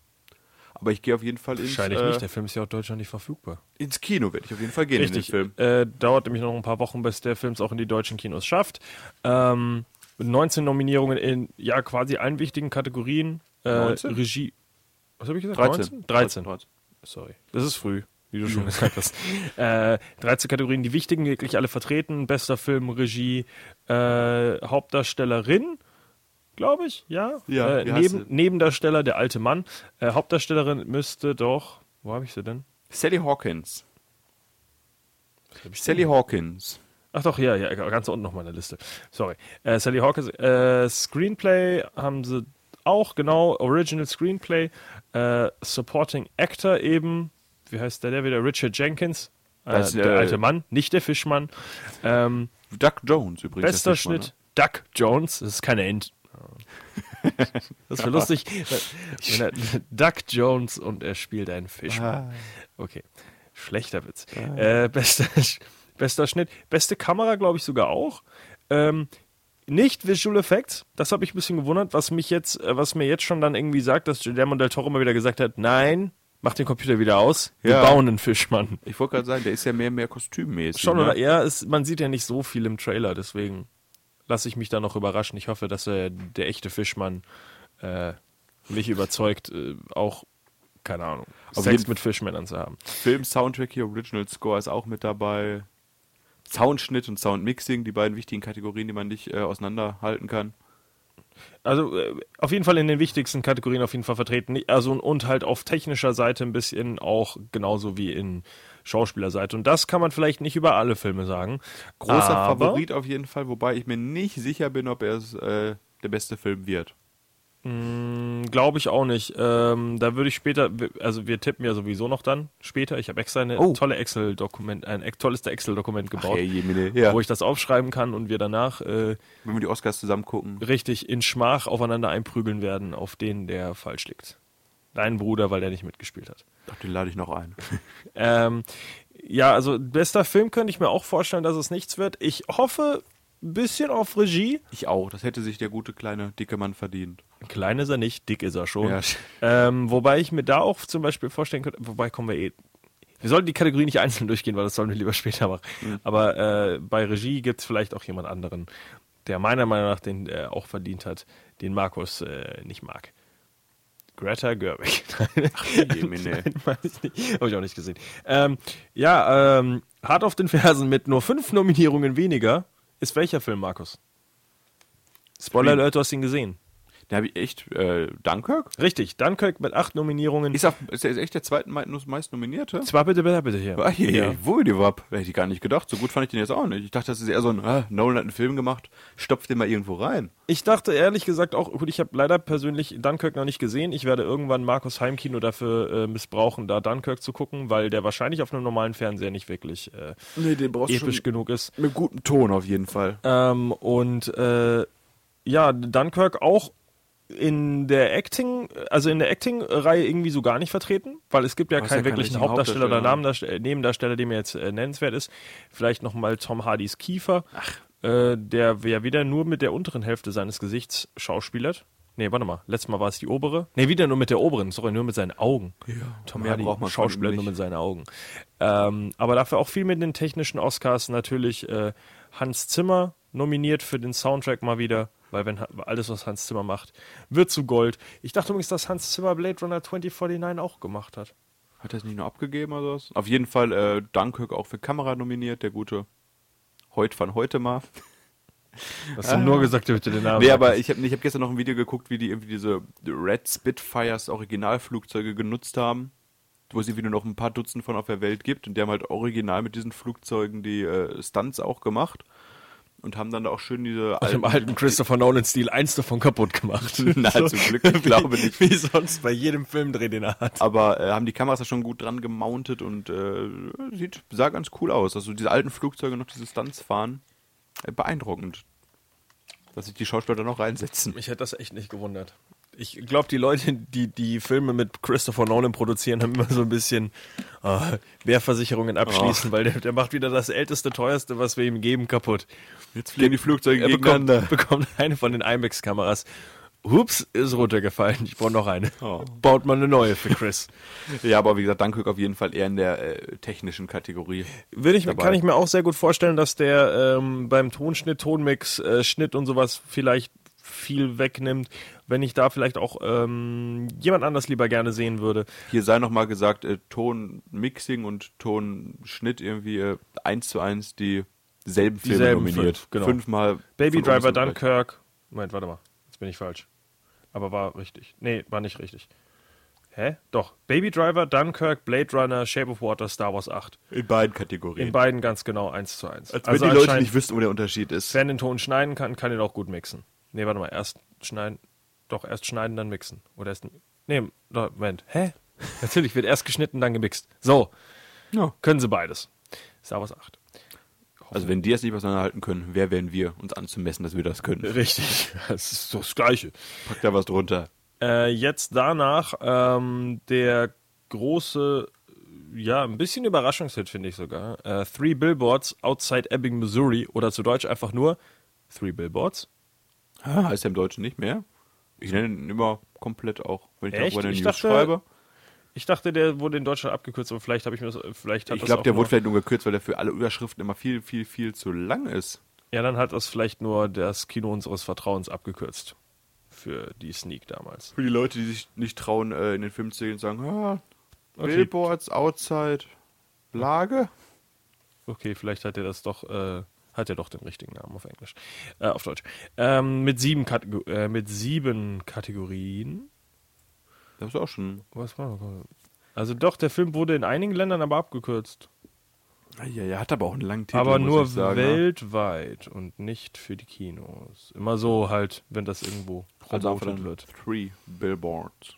Aber ich gehe auf jeden Fall ins, Wahrscheinlich äh, nicht. Der Film ist ja auch Deutschland nicht verfügbar. ins Kino, werde ich auf jeden Fall gehen Richtig. in den Film. Äh, dauert nämlich noch ein paar Wochen, bis der Film es auch in die deutschen Kinos schafft. Ähm, mit 19 Nominierungen in ja quasi allen wichtigen Kategorien. Äh, 19? Regie. Was habe ich gesagt? 13. 19? 13. 13. Sorry. Das ist früh, wie du schon gesagt hast. Äh, 13 Kategorien, die wichtigen, wirklich alle vertreten. Bester Film, Regie, äh, Hauptdarstellerin, glaube ich, ja. Ja, äh, neben? Nebendarsteller, der alte Mann. Äh, Hauptdarstellerin müsste doch, wo habe ich sie denn? Sally Hawkins. Sally Hawkins. Ach doch, ja, ja, ganz unten nochmal in der Liste. Sorry. Äh, Sally Hawkins, äh, Screenplay haben sie auch, genau, Original Screenplay, äh, Supporting Actor eben, wie heißt der, der wieder? Richard Jenkins, äh, Das, der äh, alte Mann, nicht der Fischmann. Ähm, Duck Jones übrigens. bester der Fischmann, Schnitt, Duck Jones, das ist keine Ent. Das wäre lustig. Duck Jones und er spielt einen Fisch. Ah. Okay, schlechter Witz. Äh, bester, Sch- bester Schnitt, beste Kamera, glaube ich sogar auch. Ähm, nicht Visual Effects, das habe ich ein bisschen gewundert, was mich jetzt, äh, was mir jetzt schon dann irgendwie sagt, dass Guillermo del Toro mal wieder gesagt hat, nein, mach den Computer wieder aus, wir Ja. bauen einen Fischmann. Ich wollte gerade sagen, der ist ja mehr mehr kostümmäßig. Schon, ne? oder? Ja, es, man sieht ja nicht so viel im Trailer, deswegen lasse ich mich da noch überraschen. Ich hoffe, dass äh, der echte Fischmann äh, mich überzeugt, äh, auch, keine Ahnung, Auf Sex mit Fischmännern zu haben. Film, Soundtrack hier, Original Score ist auch mit dabei. Soundschnitt und Soundmixing, die beiden wichtigen Kategorien, die man nicht äh, auseinanderhalten kann. Also äh, auf jeden Fall in den wichtigsten Kategorien auf jeden Fall vertreten. Also und halt auf technischer Seite ein bisschen auch genauso wie in Schauspielerseite. Und das kann man vielleicht nicht über alle Filme sagen. Großer aber, Favorit auf jeden Fall, wobei ich mir nicht sicher bin, ob er es, äh, der beste Film wird. Glaube ich auch nicht. Ähm, da würde ich später, also wir tippen ja sowieso noch dann später. Ich habe extra eine Oh. tolle Excel-Dokument, ein tolles Excel-Dokument gebaut, Hey, ja. wo ich das aufschreiben kann und wir danach äh, Wenn wir die Oscars zusammen gucken. richtig in Schmach aufeinander einprügeln werden, auf den der falsch liegt. Dein Bruder, weil der nicht mitgespielt hat. Ach, den lade ich noch ein. Ähm, ja, also bester Film könnte ich mir auch vorstellen, dass es nichts wird. Ich hoffe ein bisschen auf Regie. Ich auch. Das hätte sich der gute kleine dicke Mann verdient. Klein ist er nicht, dick ist er schon. Ja. Ähm, wobei ich mir da auch zum Beispiel vorstellen könnte, wobei kommen wir eh. Wir sollten die Kategorie nicht einzeln durchgehen, weil das sollen wir lieber später machen. Aber äh, bei Regie gibt es vielleicht auch jemand anderen, der meiner Meinung nach den äh, auch verdient hat, den Markus äh, nicht mag. Greta Gerwig. Jemine. Nein, weiß ich nicht. Habe ich auch nicht gesehen. Ähm, ja, ähm, hart auf den Fersen mit nur fünf Nominierungen weniger ist welcher Film, Markus? Spoiler. Alert, du hast ihn gesehen. Da habe ich echt, äh, Dunkirk? Richtig, Dunkirk mit acht Nominierungen. Ist, auf, ist er echt der zweite meist nominierte? Zwar bitte, bitte, bitte hier. Ah, je, Ja. wo die Wap? Hätte ich gar nicht gedacht. So gut fand ich den jetzt auch nicht. Ich dachte, das ist eher so ein, ah, Nolan hat einen Film gemacht, stopft den mal irgendwo rein. Ich dachte ehrlich gesagt auch, gut, ich habe leider persönlich Dunkirk noch nicht gesehen. Ich werde irgendwann Markus Heimkino dafür äh, missbrauchen, da Dunkirk zu gucken, weil der wahrscheinlich auf einem normalen Fernseher nicht wirklich äh, Nee, den brauchst episch genug ist. Mit gutem Ton auf jeden Fall. Ähm, und äh, ja, Dunkirk auch in der Acting, also in der Acting-Reihe irgendwie so gar nicht vertreten, weil es gibt ja keinen ja wirklichen richtiger Hauptdarsteller oder Hauptdarsteller. Namendarsteller, Nebendarsteller, der mir jetzt äh, nennenswert ist. Vielleicht nochmal Tom Hardys Kiefer, äh, der ja wieder nur mit der unteren Hälfte seines Gesichts schauspielert. Nee, warte mal, letztes Mal war es die obere. Nee, wieder nur mit der oberen, sorry, nur mit seinen Augen. Tom mehr Hardy braucht man von Schauspieler ihm nur mit seinen Augen. Ähm, aber dafür auch viel mit den technischen Oscars natürlich äh, Hans Zimmer nominiert für den Soundtrack mal wieder, weil wenn alles, was Hans Zimmer macht, wird zu Gold. Ich dachte übrigens, dass Hans Zimmer Blade Runner 2049 auch gemacht hat. Hat er es nicht nur abgegeben oder was? Auf jeden Fall äh, Dunkirk auch für Kamera nominiert, der gute Heut van heute mal. Hast du nur gesagt, damit du den Namen Nee, aber ich habe ich hab gestern noch ein Video geguckt, wie die irgendwie diese Red Spitfires Originalflugzeuge genutzt haben, wo es irgendwie nur noch ein paar Dutzend von auf der Welt gibt. Und die haben halt original mit diesen Flugzeugen die äh, Stunts auch gemacht. Und haben dann da auch schön diese Aus dem alten Christopher Nolan-Stil eins davon kaputt gemacht. Na, zum Glück, ich glaube nicht. Wie sonst bei jedem Filmdreh, den er hat. aber äh, haben die Kameras da schon gut dran gemountet und äh, sieht, sah ganz cool aus. Also diese alten Flugzeuge noch diese Stunts fahren, äh, beeindruckend. Dass sich die Schauspieler da noch reinsetzen. Mich hätte das echt nicht gewundert. Ich glaube, die Leute, die die Filme mit Christopher Nolan produzieren, haben immer so ein bisschen äh, Wehrversicherungen abschließen, weil der, der macht wieder das älteste, teuerste, was wir ihm geben, kaputt. Jetzt fliegen die Flugzeuge Er gegeneinander. bekommt, bekommt eine von den IMAX-Kameras. Hups, ist runtergefallen. Ich brauche noch eine. Oh. Baut mal eine neue für Chris. Ja, aber wie gesagt, Dunkirk auf jeden Fall eher in der äh, technischen Kategorie. Würde ich, dabei. kann ich mir auch sehr gut vorstellen, dass der ähm, beim Tonschnitt, Tonmix, äh, Schnitt und sowas vielleicht viel wegnimmt, wenn ich da vielleicht auch ähm, jemand anders lieber gerne sehen würde. Hier sei nochmal gesagt, äh, Tonmixing und Tonschnitt irgendwie äh, eins zu eins dieselben Filme Dieselben nominiert. fünf, genau. Fünfmal. Baby Driver. Dunkirk. Moment, warte mal. Jetzt bin ich falsch. Aber war richtig. Nee, war nicht richtig. Hä? Doch. Baby Driver, Dunkirk, Blade Runner, Shape of Water, Star Wars 8. In beiden Kategorien. In beiden ganz genau eins zu eins. Als wenn die Leute nicht wüssten, wo der Unterschied ist. Wer den Ton schneiden kann, kann ihn auch gut mixen. Nee, warte mal, erst schneiden. Doch, erst schneiden, dann mixen. Oder erst. Nee, doch, Moment. Hä? Natürlich wird erst geschnitten, dann gemixt. So, Ja. können sie beides. Star Wars 8. Also wenn die es nicht auseinanderhalten können, wer wären wir, uns anzumessen, dass wir das können? Richtig, das ist so das Gleiche. Pack da was drunter. Äh, jetzt danach ähm, der große, ja, ein bisschen Überraschungshit, finde ich sogar. Äh, Three Billboards Outside Ebbing, Missouri. Oder zu Deutsch einfach nur Three Billboards. Ah, heißt der im Deutschen nicht mehr? Ich nenne ihn immer komplett auch, wenn ich Echt? darüber eine Ich News dachte, schreibe. Ich dachte, der wurde in Deutschland abgekürzt, aber vielleicht habe ich mir das, vielleicht hat Ich glaube, der wurde vielleicht nur gekürzt, weil der für alle Überschriften immer viel, viel, viel zu lang ist. Ja, dann hat das vielleicht nur das Kino unseres Vertrauens abgekürzt. Für die Sneak damals. Für die Leute, die sich nicht trauen, äh, in den Film zu gehen und sagen, ah, Okay. Billboards, Outside, Lage. Okay, vielleicht hat er das doch, äh, hat er doch den richtigen Namen auf Englisch. Äh, auf Deutsch. Ähm, mit sieben äh, mit sieben Kategorien. Das ist auch schon. Was war Also doch, der Film wurde in einigen Ländern aber abgekürzt. Ja, er hat aber auch einen langen Titel. aber nur sagen, ne? weltweit und nicht für die Kinos. Immer so halt, wenn das irgendwo Also promotet dann wird. Three Billboards.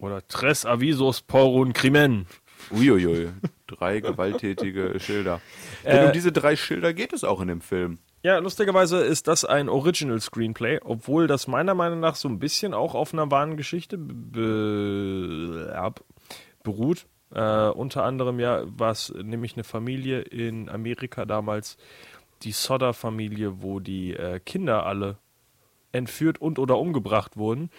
Oder Tres Avisos por un Crimen. Uiuiui. Drei gewalttätige Schilder. Denn Äh, um diese drei Schilder geht es auch in dem Film. Ja, lustigerweise ist das ein Original Screenplay, obwohl das meiner Meinung nach so ein bisschen auch auf einer wahren Geschichte beruht. Äh, unter anderem ja, was nämlich eine Familie in Amerika damals, die Sodder-Familie, wo die äh, Kinder alle entführt und oder umgebracht wurden.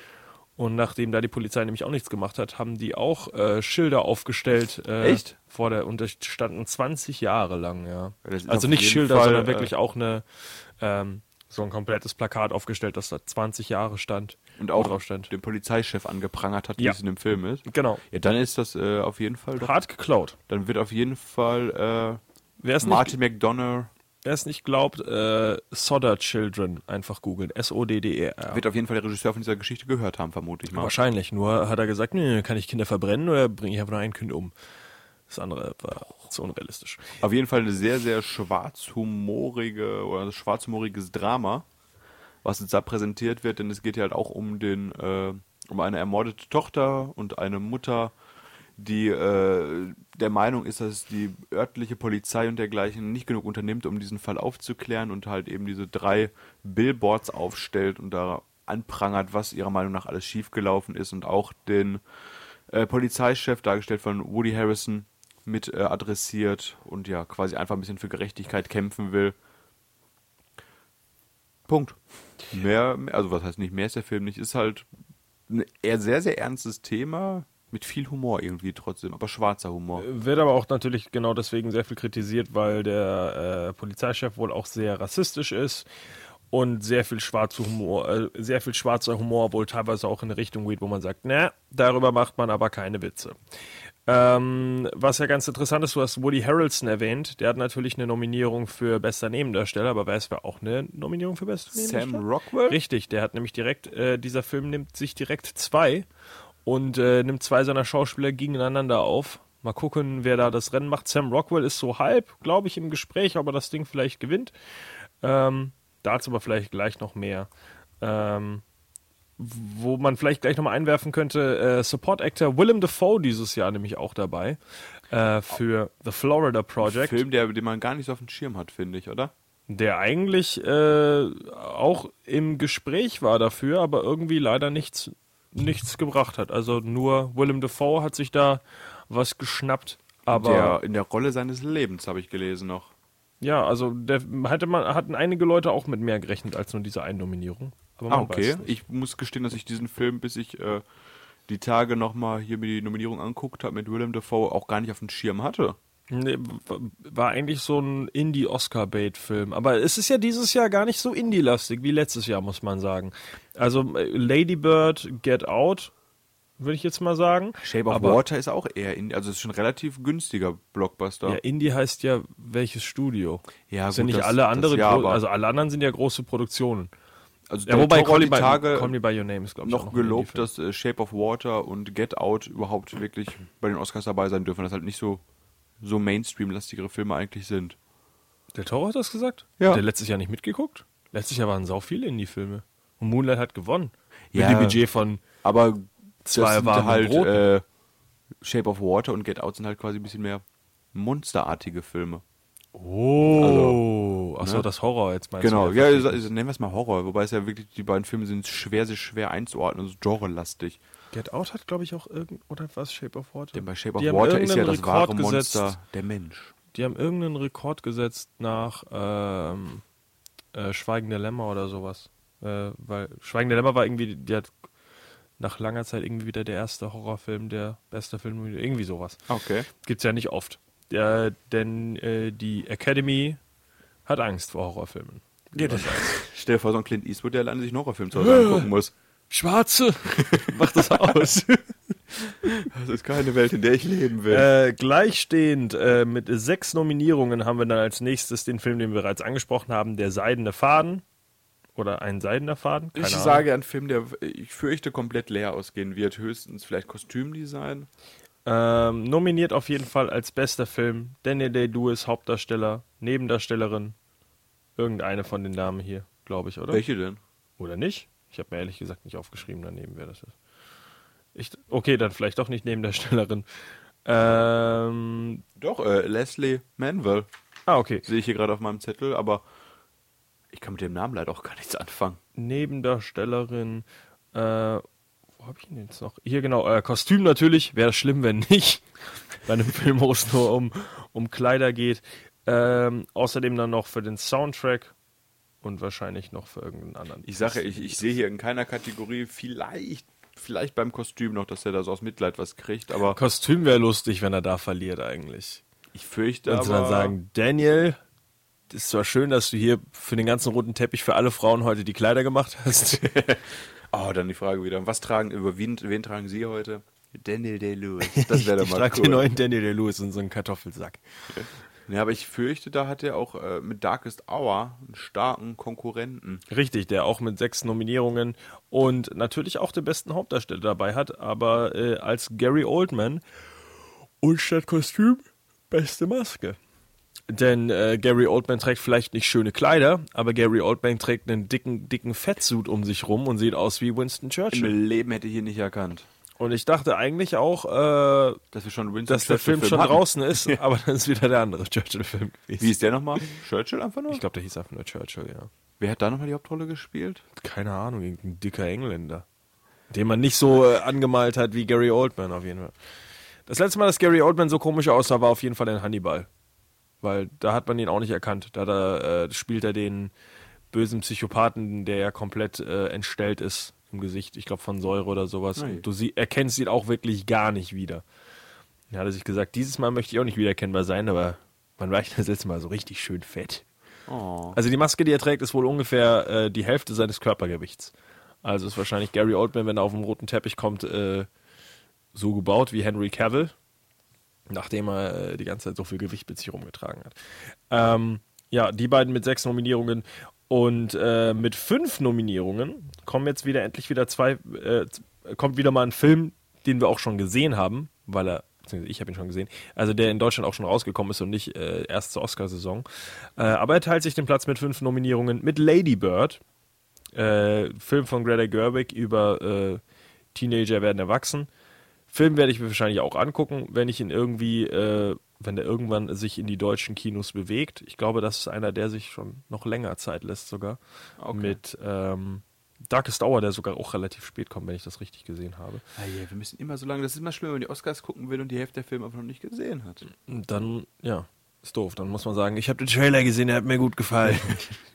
Und nachdem da die Polizei nämlich auch nichts gemacht hat, haben die auch äh, Schilder aufgestellt. Äh, Echt? Vor der, und das standen 20 Jahre lang, ja. Also nicht Schilder, Fall, sondern äh, wirklich auch eine, ähm, so ein komplettes Plakat aufgestellt, das da 20 Jahre stand. Und auch drauf stand. den Polizeichef angeprangert hat, wie Ja. es in dem Film ist. Genau. Ja, dann ist das äh, auf jeden Fall doch. Hart geklaut. Dann wird auf jeden Fall Wer äh, Martin McDonough wer es nicht glaubt, äh, Sodder Children einfach googeln. S-O-D-D-E-R. wird auf jeden Fall der Regisseur von dieser Geschichte gehört haben, vermute ich mal. Wahrscheinlich. Nur hat er gesagt, nee, kann ich Kinder verbrennen oder bringe ich einfach nur ein Kind um? Das andere war zu unrealistisch. Auf jeden Fall eine sehr, sehr schwarzhumorige oder schwarzhumoriges Drama, was jetzt da präsentiert wird, denn es geht ja halt auch um den, äh, um eine ermordete Tochter und eine Mutter, die äh, der Meinung ist, dass die örtliche Polizei und dergleichen nicht genug unternimmt, um diesen Fall aufzuklären und halt eben diese drei Billboards aufstellt und da anprangert, was ihrer Meinung nach alles schiefgelaufen ist und auch den äh, Polizeichef, dargestellt von Woody Harrison, mit äh, adressiert und ja, quasi einfach ein bisschen für Gerechtigkeit kämpfen will. Punkt. Mehr, also was heißt nicht, mehr ist der Film nicht, ist halt ein sehr, sehr ernstes Thema mit viel Humor irgendwie trotzdem, aber schwarzer Humor. Wird aber auch natürlich genau deswegen sehr viel kritisiert, weil der äh, Polizeichef wohl auch sehr rassistisch ist und sehr viel schwarzer Humor, äh, sehr viel schwarzer Humor wohl teilweise auch in eine Richtung geht, wo man sagt, na, darüber macht man aber keine Witze. Ähm, was ja ganz interessant ist, du hast Woody Harrelson erwähnt. Der hat natürlich eine Nominierung für bester Nebendarsteller, aber weiß wer auch eine Nominierung für bester Nebendarsteller? Sam Rockwell? Richtig, der hat nämlich direkt, äh, dieser Film nimmt sich direkt zwei und äh, nimmt zwei seiner Schauspieler gegeneinander auf. Mal gucken, wer da das Rennen macht. Sam Rockwell ist so halb, glaube ich, im Gespräch, ob er das Ding vielleicht gewinnt. Ähm, dazu aber vielleicht gleich noch mehr. Ähm, wo man vielleicht gleich nochmal einwerfen könnte, äh, Support Actor Willem Dafoe dieses Jahr nämlich auch dabei äh, für The Florida Project, Film, der, den man gar nicht so auf dem Schirm hat, finde ich, oder? der eigentlich äh, auch im Gespräch war dafür, aber irgendwie leider nichts, nichts gebracht hat. Also nur Willem Dafoe hat sich da was geschnappt, aber der, in der Rolle seines Lebens, habe ich gelesen noch. ja, also der hatte man hatten einige Leute auch mit mehr gerechnet als nur diese Einnominierung. Aber man Ah, okay. Ich muss gestehen, dass ich diesen Film, bis ich äh, die Tage nochmal hier mir die Nominierung anguckt habe mit Willem Dafoe, auch gar nicht auf dem Schirm hatte. Nee, war eigentlich so ein Indie-Oscar-Bait-Film. Aber es ist ja dieses Jahr gar nicht so Indie-lastig wie letztes Jahr, muss man sagen. Also äh, Lady Bird, Get Out, würde ich jetzt mal sagen. Shape of Aber- Water ist auch eher, in, also es ist schon ein relativ günstiger Blockbuster. Ja, Indie heißt ja welches Studio. Ja, das sind gut, nicht das- alle das andere, ja, also alle anderen sind ja große Produktionen. Also Ja, wobei Call, Me die Tage Call Me by Your Name ist, glaube ich, noch ein gelobt, dass äh, Shape of Water und Get Out überhaupt wirklich bei den Oscars dabei sein dürfen, dass halt nicht so, so Mainstream-lastigere Filme eigentlich sind. Der Toro hat das gesagt? Ja. Hat der letztes Jahr nicht mitgeguckt? Letztes Jahr waren sau viele Indie-Filme. Und Moonlight hat gewonnen. Mit Ja. dem Budget von Aber Zwei das warme halt äh, Shape of Water und Get Out sind halt quasi ein bisschen mehr monsterartige Filme. Oh, achso, ne? das Horror jetzt meinst Genau, du? ja, also, also nennen wir es mal Horror, wobei es ja wirklich, die beiden Filme sind schwer, sehr schwer einzuordnen, also genrelastig. Get Out hat, glaube ich, auch irgend oder was Shape of Water. Denn bei Shape of Die Water ist ja das wahre Rekord gesetzt. Monster der Mensch. Die haben irgendeinen Rekord gesetzt nach ähm, äh, Schweigen der Lämmer oder sowas. Äh, weil Schweigen der Lämmer war irgendwie, die hat nach langer Zeit irgendwie wieder der erste Horrorfilm, der beste Film, irgendwie sowas. Okay. Gibt's ja nicht oft. Ja, denn äh, die Academy hat Angst vor Horrorfilmen. Stell dir vor, so ein Clint Eastwood, der alleine sich einen Horrorfilm zu Hause angucken muss. Schwarze! Mach das aus. Das ist keine Welt, in der ich leben will. Äh, gleichstehend äh, mit sechs Nominierungen haben wir dann als nächstes den Film, den wir bereits angesprochen haben, Der Seidene Faden. Oder ein Seidener Faden? Keine ich Ahnung. sage ein Film, der, ich fürchte, komplett leer ausgehen wird. Höchstens vielleicht Kostümdesign. Ähm, nominiert auf jeden Fall als bester Film Daniel Day-Lewis, Hauptdarsteller, Nebendarstellerin. Irgendeine von den Damen hier, glaube ich, oder? Welche denn? Oder nicht? Ich habe mir ehrlich gesagt nicht aufgeschrieben daneben, wer das ist. Ich, okay, dann vielleicht doch nicht Nebendarstellerin. Ähm, Doch, äh, Leslie Manville. ah, okay. Sehe ich hier gerade auf meinem Zettel, aber ich kann mit dem Namen leider auch gar nichts anfangen. Nebendarstellerin. Äh, wo habe ich ihn jetzt noch? Hier genau, äh, Kostüm natürlich. Wäre schlimm, wenn nicht. Bei einem Film, wo es nur um, um Kleider geht. Ähm, außerdem dann noch für den Soundtrack und wahrscheinlich noch für irgendeinen anderen. Ich sage, ich, ich sehe hier in keiner Kategorie vielleicht, vielleicht beim Kostüm noch, dass er da so aus Mitleid was kriegt, aber Kostüm wäre lustig, wenn er da verliert eigentlich. ich fürchte Und aber... sie dann sagen, Daniel, ist zwar schön, dass du hier für den ganzen roten Teppich für alle Frauen heute die Kleider gemacht hast. Oh, dann die Frage wieder, was tragen, über wen, wen tragen Sie heute? Daniel Day-Lewis. Das wäre doch ich mal trage cool. den neuen Daniel Day-Lewis in so einen Kartoffelsack. Ja, aber ich fürchte, da hat er auch äh, mit Darkest Hour einen starken Konkurrenten. Richtig, der auch mit sechs Nominierungen und natürlich auch den besten Hauptdarsteller dabei hat, aber äh, als Gary Oldman und statt Kostüm beste Maske. Denn äh, Gary Oldman trägt vielleicht nicht schöne Kleider, aber Gary Oldman trägt einen dicken, dicken Fettsuit um sich rum und sieht aus wie Winston Churchill. Im Leben hätte ich ihn nicht erkannt. Und ich dachte eigentlich auch, äh, Dass wir schon Winston dass der Film Churchill schon hatten. draußen ist, aber dann ist wieder der andere Churchill-Film gewesen. Wie ist der nochmal? Churchill einfach nur? Ich glaube, der hieß einfach nur Churchill, ja. Wer hat da nochmal die Hauptrolle gespielt? Keine Ahnung, irgendein dicker Engländer. Den man nicht so äh, angemalt hat wie Gary Oldman auf jeden Fall. Das letzte Mal, dass Gary Oldman so komisch aussah, war auf jeden Fall in Hannibal. Weil da hat man ihn auch nicht erkannt. Da, da äh, spielt er den bösen Psychopathen, der ja komplett äh, entstellt ist im Gesicht. Ich glaube von Säure oder sowas. Ui. Und du sie erkennst ihn auch wirklich gar nicht wieder. Da hat er sich gesagt, dieses Mal möchte ich auch nicht wiedererkennbar sein, aber man war das letzte Mal so richtig schön fett. Oh. Also die Maske, die er trägt, ist wohl ungefähr äh, die Hälfte seines Körpergewichts. Also ist wahrscheinlich Gary Oldman, wenn er auf dem roten Teppich kommt, äh, so gebaut wie Henry Cavill. nachdem er äh, die ganze Zeit so viel Gewicht mit sich rumgetragen hat. Ähm, ja, die beiden mit sechs Nominierungen und äh, mit fünf Nominierungen kommen jetzt wieder endlich wieder zwei, äh, kommt wieder mal ein Film, den wir auch schon gesehen haben, weil er, beziehungsweise ich habe ihn schon gesehen, also der in Deutschland auch schon rausgekommen ist und nicht äh, erst zur Oscarsaison. Äh, aber er teilt sich den Platz mit fünf Nominierungen mit Lady Bird, äh, Film von Greta Gerwig über äh, Teenager werden erwachsen. Film werde ich mir wahrscheinlich auch angucken, wenn ich ihn irgendwie, äh, wenn der irgendwann sich in die deutschen Kinos bewegt. Ich glaube, das ist einer, der sich schon noch länger Zeit lässt sogar. Okay. Mit ähm, Darkest Hour, der sogar auch relativ spät kommt, wenn ich das richtig gesehen habe. Ah, yeah, wir müssen immer so lange, das ist immer schlimm, wenn man die Oscars gucken will und die Hälfte der Filme einfach noch nicht gesehen hat. Dann, ja, ist doof. Dann muss man sagen, ich habe den Trailer gesehen, der hat mir gut gefallen.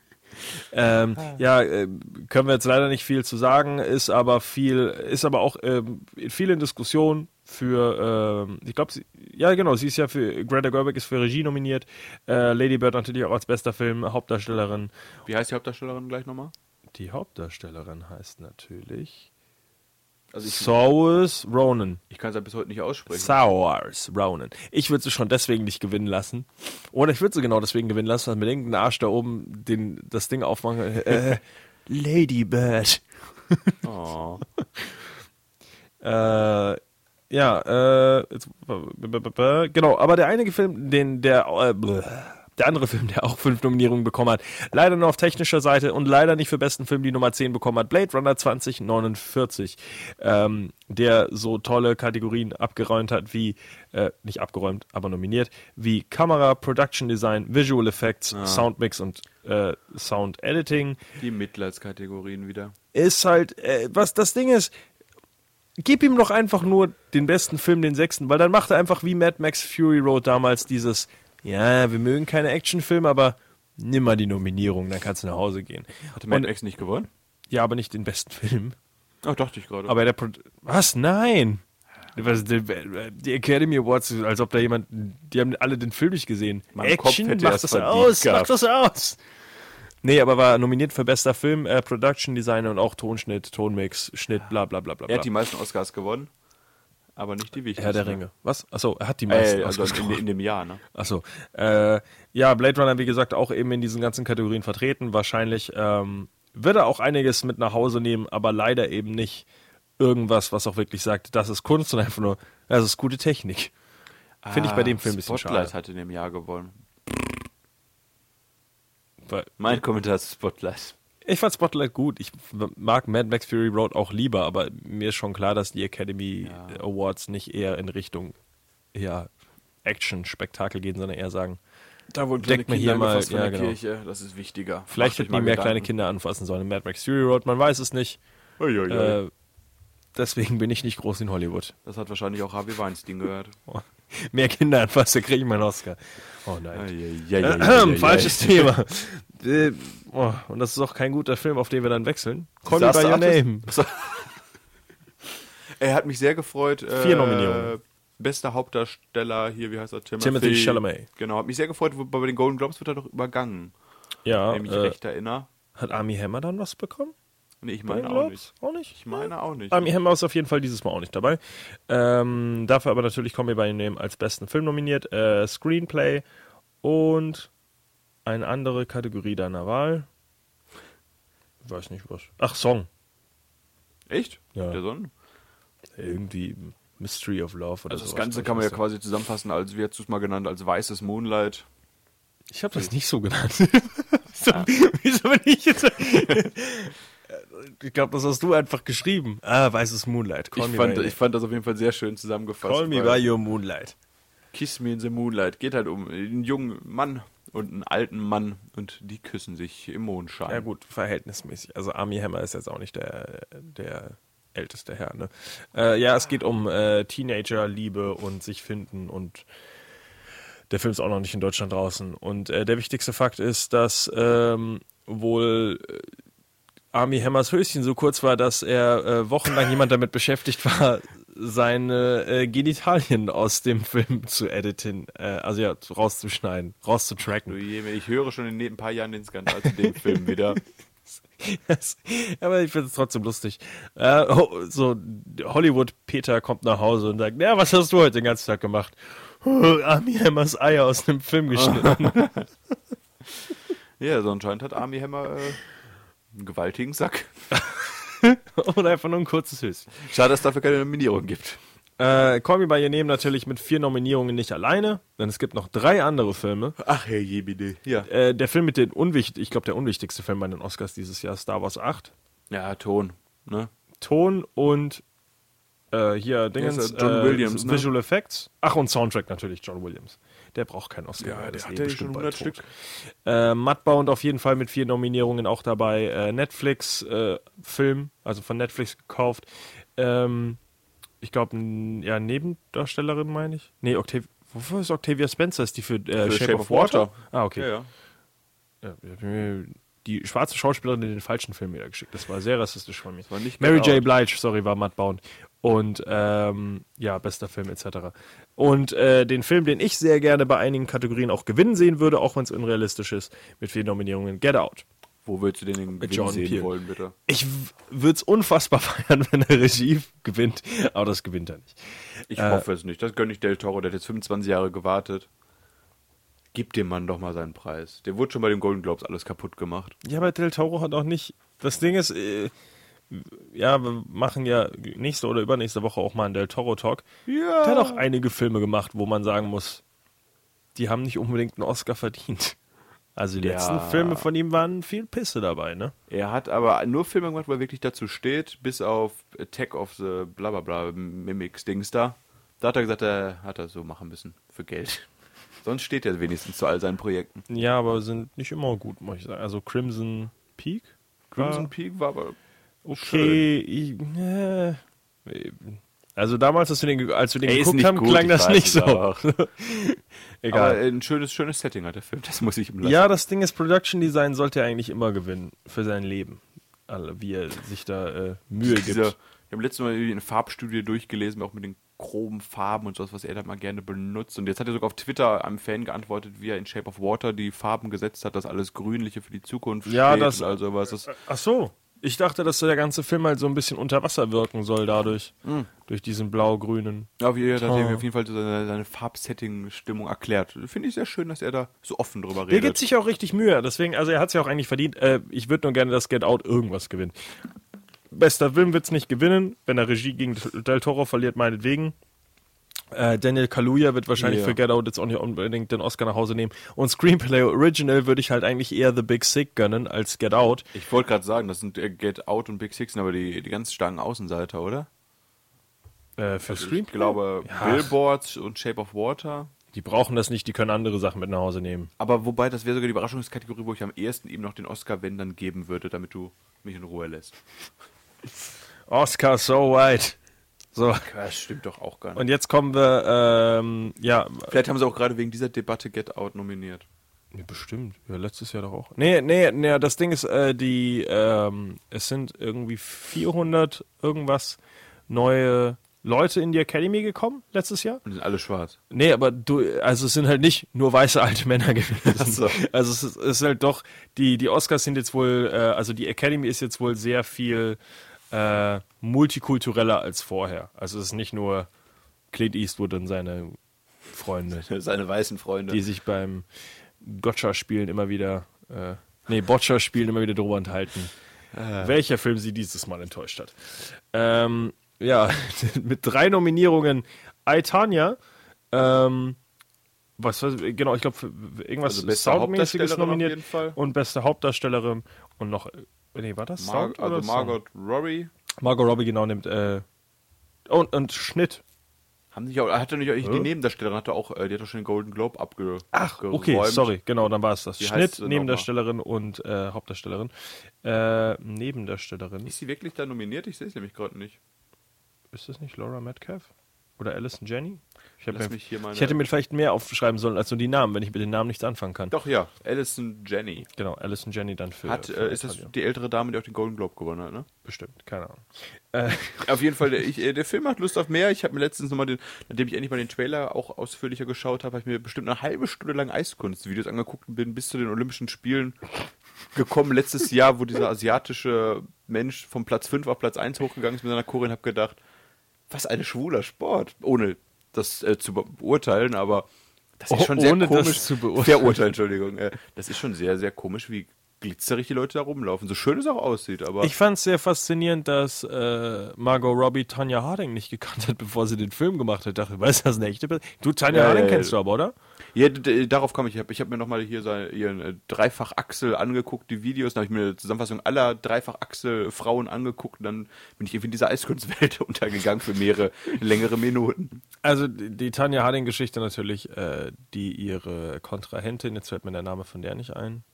ähm, ja, äh, können wir jetzt leider nicht viel zu sagen, ist aber viel, ist aber auch ähm, viel in Diskussion für, ähm, ich glaube, ja genau, sie ist ja für, Greta Gerwig ist für Regie nominiert, äh, Lady Bird natürlich auch als bester Film, Hauptdarstellerin. Wie heißt die Hauptdarstellerin gleich nochmal? Die Hauptdarstellerin heißt natürlich Also Saoirse Ronan. ich kann es ja bis heute nicht aussprechen. Saoirse Ronan. Ich würde sie schon deswegen nicht gewinnen lassen. Oder ich würde sie genau deswegen gewinnen lassen, weil mit irgendeinem Arsch da oben den, das Ding aufmachen. Äh, Lady Bird. oh. Äh, ja, äh, jetzt, genau, aber der einige Film, den der äh, der andere Film, der auch fünf Nominierungen bekommen hat, leider nur auf technischer Seite und leider nicht für besten Film die Nummer 10 bekommen hat, Blade Runner 2049, ähm, der so tolle Kategorien abgeräumt hat wie, äh, nicht abgeräumt, aber nominiert, wie Kamera, Production Design, Visual Effects, Soundmix und äh, Sound Editing. Die Mitleidskategorien wieder. ist halt, äh, was das Ding ist, gib ihm doch einfach nur den besten Film, den sechsten, weil dann macht er einfach wie Mad Max Fury Road damals dieses, ja, wir mögen keine Actionfilme, aber nimm mal die Nominierung, dann kannst du nach Hause gehen. Hatte Mad Max nicht gewonnen? Ja, aber nicht den besten Film. Ach, dachte ich gerade. Aber der, Pro was? Nein! Was, die, die Academy Awards, als ob da jemand, die haben alle den Film nicht gesehen. Mein Kopf Action, mach das aus, mach das aus! Nee, aber war nominiert für bester Film, äh, Production Designer und auch Tonschnitt, Tonmix, Schnitt, bla bla bla bla. er hat die meisten Oscars gewonnen, aber nicht die wichtigsten. Herr der Ringe. Was? Achso, er hat die meisten Äh, also in, in dem Jahr, ne? Achso. Äh, ja, Blade Runner, wie gesagt, auch eben in diesen ganzen Kategorien vertreten. Wahrscheinlich ähm, wird er auch einiges mit nach Hause nehmen, aber leider eben nicht irgendwas, was auch wirklich sagt, das ist Kunst, sondern einfach nur, das ist gute Technik. Finde ich bei dem Film ein bisschen Spotlight schade. hat in dem Jahr gewonnen. Weil- Mein Kommentar zu Spotlight. Ich fand Spotlight gut. Ich mag Mad Max Fury Road auch lieber, aber mir ist schon klar, dass die Academy Awards nicht eher in Richtung ja, Action, Spektakel gehen, sondern eher sagen, Da wurden Deckt mir hier mal- ja, genau. Kirche, das ist wichtiger. vielleicht hätten die mehr kleine Gedanken. Kinder anfassen sollen. Mad Max Fury Road, man weiß es nicht. Uiuiui. Äh, deswegen bin ich nicht groß in Hollywood. das hat wahrscheinlich auch Harvey Weinstein gehört. Mehr Kinder anfassen, kriege ich meinen Oscar. Oh nein. Falsches Thema. Äh, oh, und das ist auch kein guter Film, auf den wir dann wechseln. Call me by du your name. Er hat mich sehr gefreut. Äh, Vier Nominierungen. Bester Hauptdarsteller hier, wie heißt er? Timothy, Timothy Chalamet. Genau, hat mich sehr gefreut. wo- Bei den Golden Globes wird er doch übergangen, Ja, wenn ich mich äh, recht erinnere. hat Army Hammer dann was bekommen? Nee, ich meine auch nicht. Auch nicht? Ich meine auch nicht. Army Hammer ist auf jeden Fall dieses Mal auch nicht dabei. Ähm, dafür aber natürlich kommen wir bei ihm als besten Film nominiert. Äh, Screenplay und eine andere Kategorie deiner Wahl. Ich weiß nicht was. Ach, Song. Echt? Ja. Der Sonne? Irgendwie Mystery of Love oder Also das Ganze kann man ja quasi zusammenfassen als, wie hast du es mal genannt, als weißes Moonlight. Ich habe das nicht so genannt. wieso, wieso bin ich jetzt... ich glaube, das hast du einfach geschrieben. Ah, weißes Moonlight. Call Ich fand, ich fand das auf jeden Fall sehr schön zusammengefasst. call me by your Moonlight. Kiss Me in the Moonlight geht halt um einen jungen Mann und einen alten Mann und die küssen sich im Mondschein. Ja gut, verhältnismäßig. Also Army Hammer ist jetzt auch nicht der, der älteste Herr. Ne? Äh, ja, es geht um äh, Teenager, Liebe und sich finden und der Film ist auch noch nicht in Deutschland draußen. Und äh, der wichtigste Fakt ist, dass ähm, wohl äh, Army Hammers Höschen so kurz war, dass er äh, wochenlang jemand damit beschäftigt war, seine äh, Genitalien aus dem Film zu editen, äh, also ja, rauszuschneiden, rauszutracken. Ich höre schon in ein paar Jahren den Skandal zu dem Film wieder. Das- Aber ich finde es trotzdem lustig. Äh, ho- so, Hollywood-Peter kommt nach Hause und sagt, ja, was hast du heute den ganzen Tag gemacht? Oh, Army Hammers Eier aus einem Film geschnitten. Ja, so anscheinend hat Army Hammer äh, einen gewaltigen Sack. Oder einfach nur ein kurzes Höschen. Schade, dass es dafür keine Nominierung gibt. Äh, Call Me By Your Name natürlich mit vier Nominierungen nicht alleine, denn es gibt noch drei andere Filme. Ach, Herr Jebide. Ja. Äh, der Film mit den unwichtig, ich glaube der unwichtigste Film bei den Oscars dieses Jahr, Star Wars 8. Ja, Ton. Ne? Ton und äh, hier Dingens, er? John äh, Williams, ne? Visual Effects. Ach und Soundtrack natürlich John Williams. Der braucht keinen Oscar. Ja, der hat ja schon bestimmt 100 bald tot. Stück. Äh, Mudbound auf jeden Fall mit vier Nominierungen auch dabei. Äh, Netflix äh, Film, also von Netflix gekauft. Ähm, ich glaube, ja, Nebendarstellerin meine ich. Nee, Octavia, wofür ist Octavia Spencer? Ist die für, äh, Für Shape, of Water? Ah, okay. Ja, ja. Ja, die schwarze Schauspielerin in den falschen Film wieder geschickt. Das war sehr rassistisch von mir. Mary J. Out. Blige, sorry, war Mudbound. Und ähm, ja, bester Film etc. Und äh, den Film, den ich sehr gerne bei einigen Kategorien auch gewinnen sehen würde, auch wenn es unrealistisch ist, mit vier Nominierungen, Get Out. Wo würdest du den in Gewinn Jordan sehen Peele. wollen, bitte? Ich würde es unfassbar feiern, wenn er Regie gewinnt, aber das gewinnt er nicht. Ich hoffe es nicht. Das gönne ich Del Toro. Der hat jetzt 25 Jahre gewartet. Gib dem Mann doch mal seinen Preis. Der wurde schon bei den Golden Globes alles kaputt gemacht. Ja, aber Del Toro hat auch nicht. Das Ding ist, äh, ja, wir machen ja nächste oder übernächste Woche auch mal einen Del Toro Talk. Ja. Der hat auch einige Filme gemacht, wo man sagen muss, die haben nicht unbedingt einen Oscar verdient. Also die Ja. letzten Filme von ihm waren viel Pisse dabei, ne? Er hat aber nur Filme gemacht, wo er wirklich dazu steht, bis auf Attack of the blablabla Mimics Dings da. Da hat er gesagt, er hat er so machen müssen. Für Geld. Sonst steht er wenigstens zu all seinen Projekten. Ja, aber sind nicht immer gut, muss ich sagen. Also Crimson Peak? Crimson Peak war aber okay. Ich, äh, also damals, als wir den, als wir den ist geguckt haben, gut, klang das nicht so. aber. Egal. Aber ein schönes, schönes Setting hat der Film. Das muss ich ihm lassen. Ja, das Ding ist, Production Design sollte er eigentlich immer gewinnen für sein Leben. Also, wie er sich da äh, Mühe gibt. Ich habe letztes Mal eine Farbstudie durchgelesen, auch mit den groben Farben und sowas, was er da mal gerne benutzt. Und jetzt hat er sogar auf Twitter einem Fan geantwortet, wie er in Shape of Water die Farben gesetzt hat, dass alles Grünliche für die Zukunft Ja, steht das- und all sowas. Das, Ach so. Ich dachte, dass der ganze Film halt so ein bisschen unter Wasser wirken soll dadurch. Hm. Durch diesen blau-grünen. ja, wie er, da Oh. auf jeden Fall seine, seine Farbsetting-Stimmung erklärt. Finde ich sehr schön, dass er da so offen drüber Der redet. gibt sich auch richtig Mühe. Deswegen, also er hat es ja auch eigentlich verdient. Äh, ich würde nur gerne, dass Get Out irgendwas gewinnt. Bester Film wird es nicht gewinnen. Wenn er Regie gegen Del Toro verliert, meinetwegen. Äh, Daniel Kaluuya wird wahrscheinlich Ja. für Get Out jetzt auch nicht unbedingt den Oscar nach Hause nehmen. Und Screenplay Original würde ich halt eigentlich eher The Big Sick gönnen als Get Out. ich wollte gerade sagen, das sind Get Out und Big Six, sind aber die, die ganz starken Außenseiter, oder? Äh, für Also Ich glaube, Ja. Billboards und Shape of Water. Die brauchen das nicht, die können andere Sachen mit nach Hause nehmen. Aber wobei, das wäre sogar die Überraschungskategorie, wo ich am ehesten ihm noch den Oscar, wenn, dann geben würde, damit du mich in Ruhe lässt. Oscar so white. So. Das stimmt doch auch gar nicht. Und jetzt kommen wir, ähm, ja, Vielleicht haben sie auch gerade wegen dieser Debatte Get Out nominiert. Nee, bestimmt. Ja, letztes Jahr doch auch. Nee, nee, nee, das Ding ist, äh, die, ähm, es sind irgendwie 400 irgendwas neue Leute in die Academy gekommen letztes Jahr. Und die sind alle schwarz. Nee, aber du, also es sind halt nicht nur weiße alte Männer gewesen. Ach so. Also es ist, es ist halt doch, die, die Oscars sind jetzt wohl, äh, also die Academy ist jetzt wohl sehr viel äh, multikultureller als vorher. Also es ist nicht nur Clint Eastwood und seine Freunde Seine weißen Freunde. die sich beim Gotcha-Spielen immer wieder, äh, nee, Boccia-Spielen immer wieder drüber enthalten, welcher Film sie dieses Mal enttäuscht hat. Ähm, ja, mit drei Nominierungen I, Tanya, ähm, was, genau, ich glaube, irgendwas Also Soundmäßiges nominiert und beste Hauptdarstellerin und noch, äh, nee, war das Mar Sound also Song? Margot Robbie. Margot Robbie genau nimmt, äh, und, und Schnitt. Haben sich auch, hat er nicht auch, die? Nebendarstellerin hat er auch, äh, die hat doch schon den Golden Globe abge Ach, okay, sorry, genau, dann war es das. Heißt Schnitt, Nebendarstellerin und äh, Hauptdarstellerin. Äh, Nebendarstellerin. Ist sie wirklich da nominiert? Ich sehe es nämlich gerade nicht. Ist das nicht Laura Metcalf? Oder Alison Jenny? Ich, mir, ich hätte mir vielleicht mehr aufschreiben sollen als nur die Namen, wenn ich mit den Namen nichts anfangen kann. Doch, ja. Alison Jenny. Genau, Alison Jenny dann für. Hat, für äh, ist das die ältere Dame, die auch den Golden Globe gewonnen hat, ne? Bestimmt, keine Ahnung. Äh, Auf jeden Fall, der, ich, äh, der Film macht Lust auf mehr. Ich habe mir letztens nochmal den, nachdem ich endlich mal den Trailer auch ausführlicher geschaut habe, habe ich mir bestimmt eine halbe Stunde lang Eiskunstvideos angeguckt und bin bis zu den Olympischen Spielen gekommen letztes Jahr, wo dieser asiatische Mensch vom Platz 5 auf Platz 1 hochgegangen ist mit seiner Chorin, habe gedacht, was ein schwuler Sport. Ohne das äh, zu be- beurteilen, aber das ist Oh, schon sehr ohne das komisch. zu beurteilen. Verurteilen, Entschuldigung. Äh, das ist schon sehr, sehr komisch, wie glitzerig die Leute da rumlaufen. So schön es auch aussieht, aber Ich fand es sehr faszinierend, dass äh, Margot Robbie Tanja Harding nicht gekannt hat, bevor sie den Film gemacht hat. Ich dachte, weißt du, das ist eine echte Person? Du, Tanja Ja, Harding ja, ja. kennst du aber, oder? Ja, darauf komme ich. Ich habe hab mir nochmal hier seine, ihren Dreifachachsel angeguckt, die Videos. Dann habe ich mir eine Zusammenfassung aller Dreifachachsel-Frauen angeguckt und dann bin ich irgendwie in dieser Eiskunstwelt untergegangen für mehrere längere Minuten. Also die, die Tanja Harding-Geschichte natürlich, äh, die ihre Kontrahentin, jetzt fällt mir der Name von der nicht ein,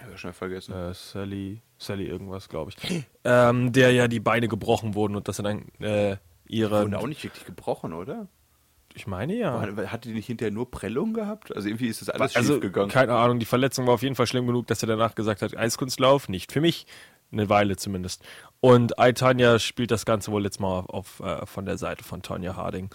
Habe ich schnell vergessen. äh, Sally, Sally irgendwas, glaube ich, ähm, der ja die Beine gebrochen wurden und das dann äh, ihre, Und auch nicht wirklich gebrochen, oder? Ich meine ja. Hatte die nicht hinterher nur Prellung gehabt? Also irgendwie ist das alles also, schief gegangen. keine Ahnung, die Verletzung war auf jeden Fall schlimm genug, dass er danach gesagt hat, Eiskunstlauf, nicht für mich. Eine Weile zumindest. Und Aitanya spielt das Ganze wohl jetzt mal auf, äh, von der Seite von Tanja Harding.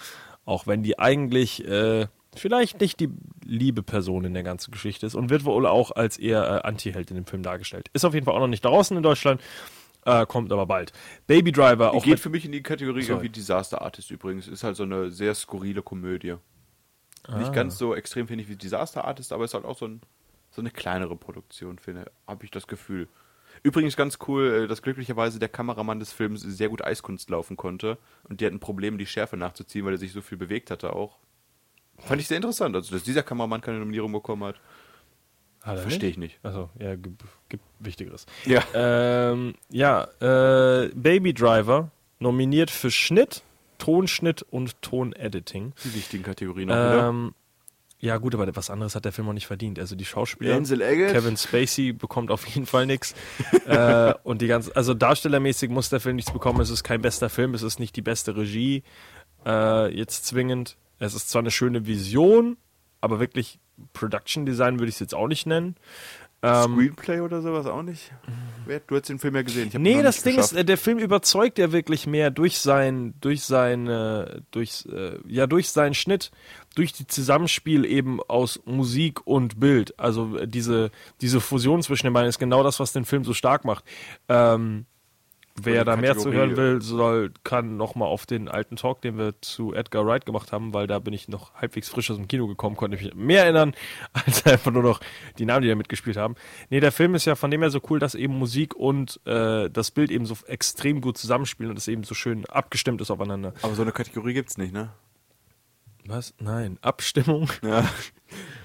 Auch wenn die eigentlich äh, vielleicht nicht die liebe Person in der ganzen Geschichte ist und wird wohl auch als eher äh, Anti-Held in dem Film dargestellt. Ist auf jeden Fall auch noch nicht draußen in Deutschland, äh, kommt aber bald. Baby Driver, Die auch geht für mich in die Kategorie Sorry. irgendwie Disaster Artist übrigens. Ist halt so eine sehr skurrile Komödie. Nicht ganz so extrem, finde ich, wie Disaster Artist, aber ist halt auch so, ein, so eine kleinere Produktion, finde habe ich das Gefühl. Übrigens ganz cool, äh, dass glücklicherweise der Kameramann des Films sehr gut Eiskunst laufen konnte und die hatten Probleme, die Schärfe nachzuziehen, weil er sich so viel bewegt hatte auch. Fand ich sehr interessant, also dass dieser Kameramann keine Nominierung bekommen hat. Er Verstehe ich nicht. Also, ja, gibt, gibt Wichtigeres. Ja. Ähm, ja, äh, Baby Driver nominiert für Schnitt, Tonschnitt und Tonediting. Die wichtigen Kategorien auch. Ähm, ja, gut, aber was anderes hat der Film auch nicht verdient. Also die Schauspieler. Kevin Spacey bekommt auf jeden Fall nichts. äh, und die ganze, also darstellermäßig muss der Film nichts bekommen. Es ist kein bester Film, es ist nicht die beste Regie. Äh, jetzt zwingend. Es ist zwar eine schöne Vision, aber wirklich Production Design würde ich es jetzt auch nicht nennen. Ähm, Screenplay oder sowas auch nicht? Du hast den Film ja gesehen. Nee, das Ding ist, geschafft. äh, der Film überzeugt ja wirklich mehr durch sein, durch sein, durch, äh, ja, durch seinen Schnitt, durch die Zusammenspiel eben aus Musik und Bild. Also äh, diese, diese Fusion zwischen den beiden ist genau das, was den Film so stark macht. Ähm, wer da mehr zu hören will, soll, kann nochmal auf den alten Talk, den wir zu Edgar Wright gemacht haben, weil da bin ich noch halbwegs frisch aus dem Kino gekommen, konnte mich mehr erinnern, als einfach nur noch die Namen, die da mitgespielt haben. Nee, der Film ist ja von dem her so cool, dass eben Musik und äh, das Bild eben so extrem gut zusammenspielen und es eben so schön abgestimmt ist aufeinander. Aber so eine Kategorie gibt's nicht, ne? Was? Nein, Abstimmung. Ja.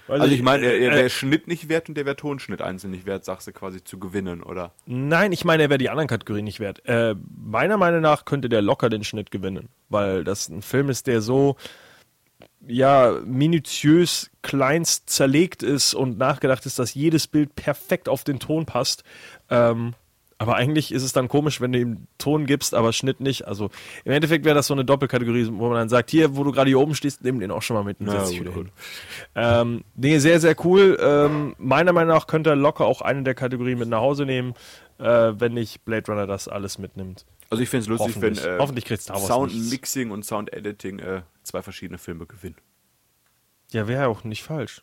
Weiß Also ich meine, er, er äh, wäre Schnitt nicht wert und der wäre Tonschnitt einzeln nicht wert, sagst du quasi zu gewinnen, oder? Nein, ich meine, er wäre die anderen Kategorien nicht wert. Äh, meiner Meinung nach könnte der locker den Schnitt gewinnen, weil das ein Film ist, der so ja minutiös kleinst zerlegt ist und nachgedacht ist, dass jedes Bild perfekt auf den Ton passt. Ähm, aber eigentlich ist es dann komisch, wenn du ihm Ton gibst, aber Schnitt nicht. Also im Endeffekt wäre das so eine Doppelkategorie, wo man dann sagt, hier, wo du gerade hier oben stehst, nimm den auch schon mal mit und Ja, setz gut, gut. Ähm, nee, sehr, sehr cool. Ähm, meiner Meinung nach könnte er locker auch eine der Kategorien mit nach Hause nehmen, äh, wenn nicht Blade Runner das alles mitnimmt. Also ich finde es lustig, wenn äh, Hoffentlich kriegt Star Wars Sound nichts. Mixing und Sound Editing äh, zwei verschiedene Filme gewinnen. Ja, wäre auch nicht falsch.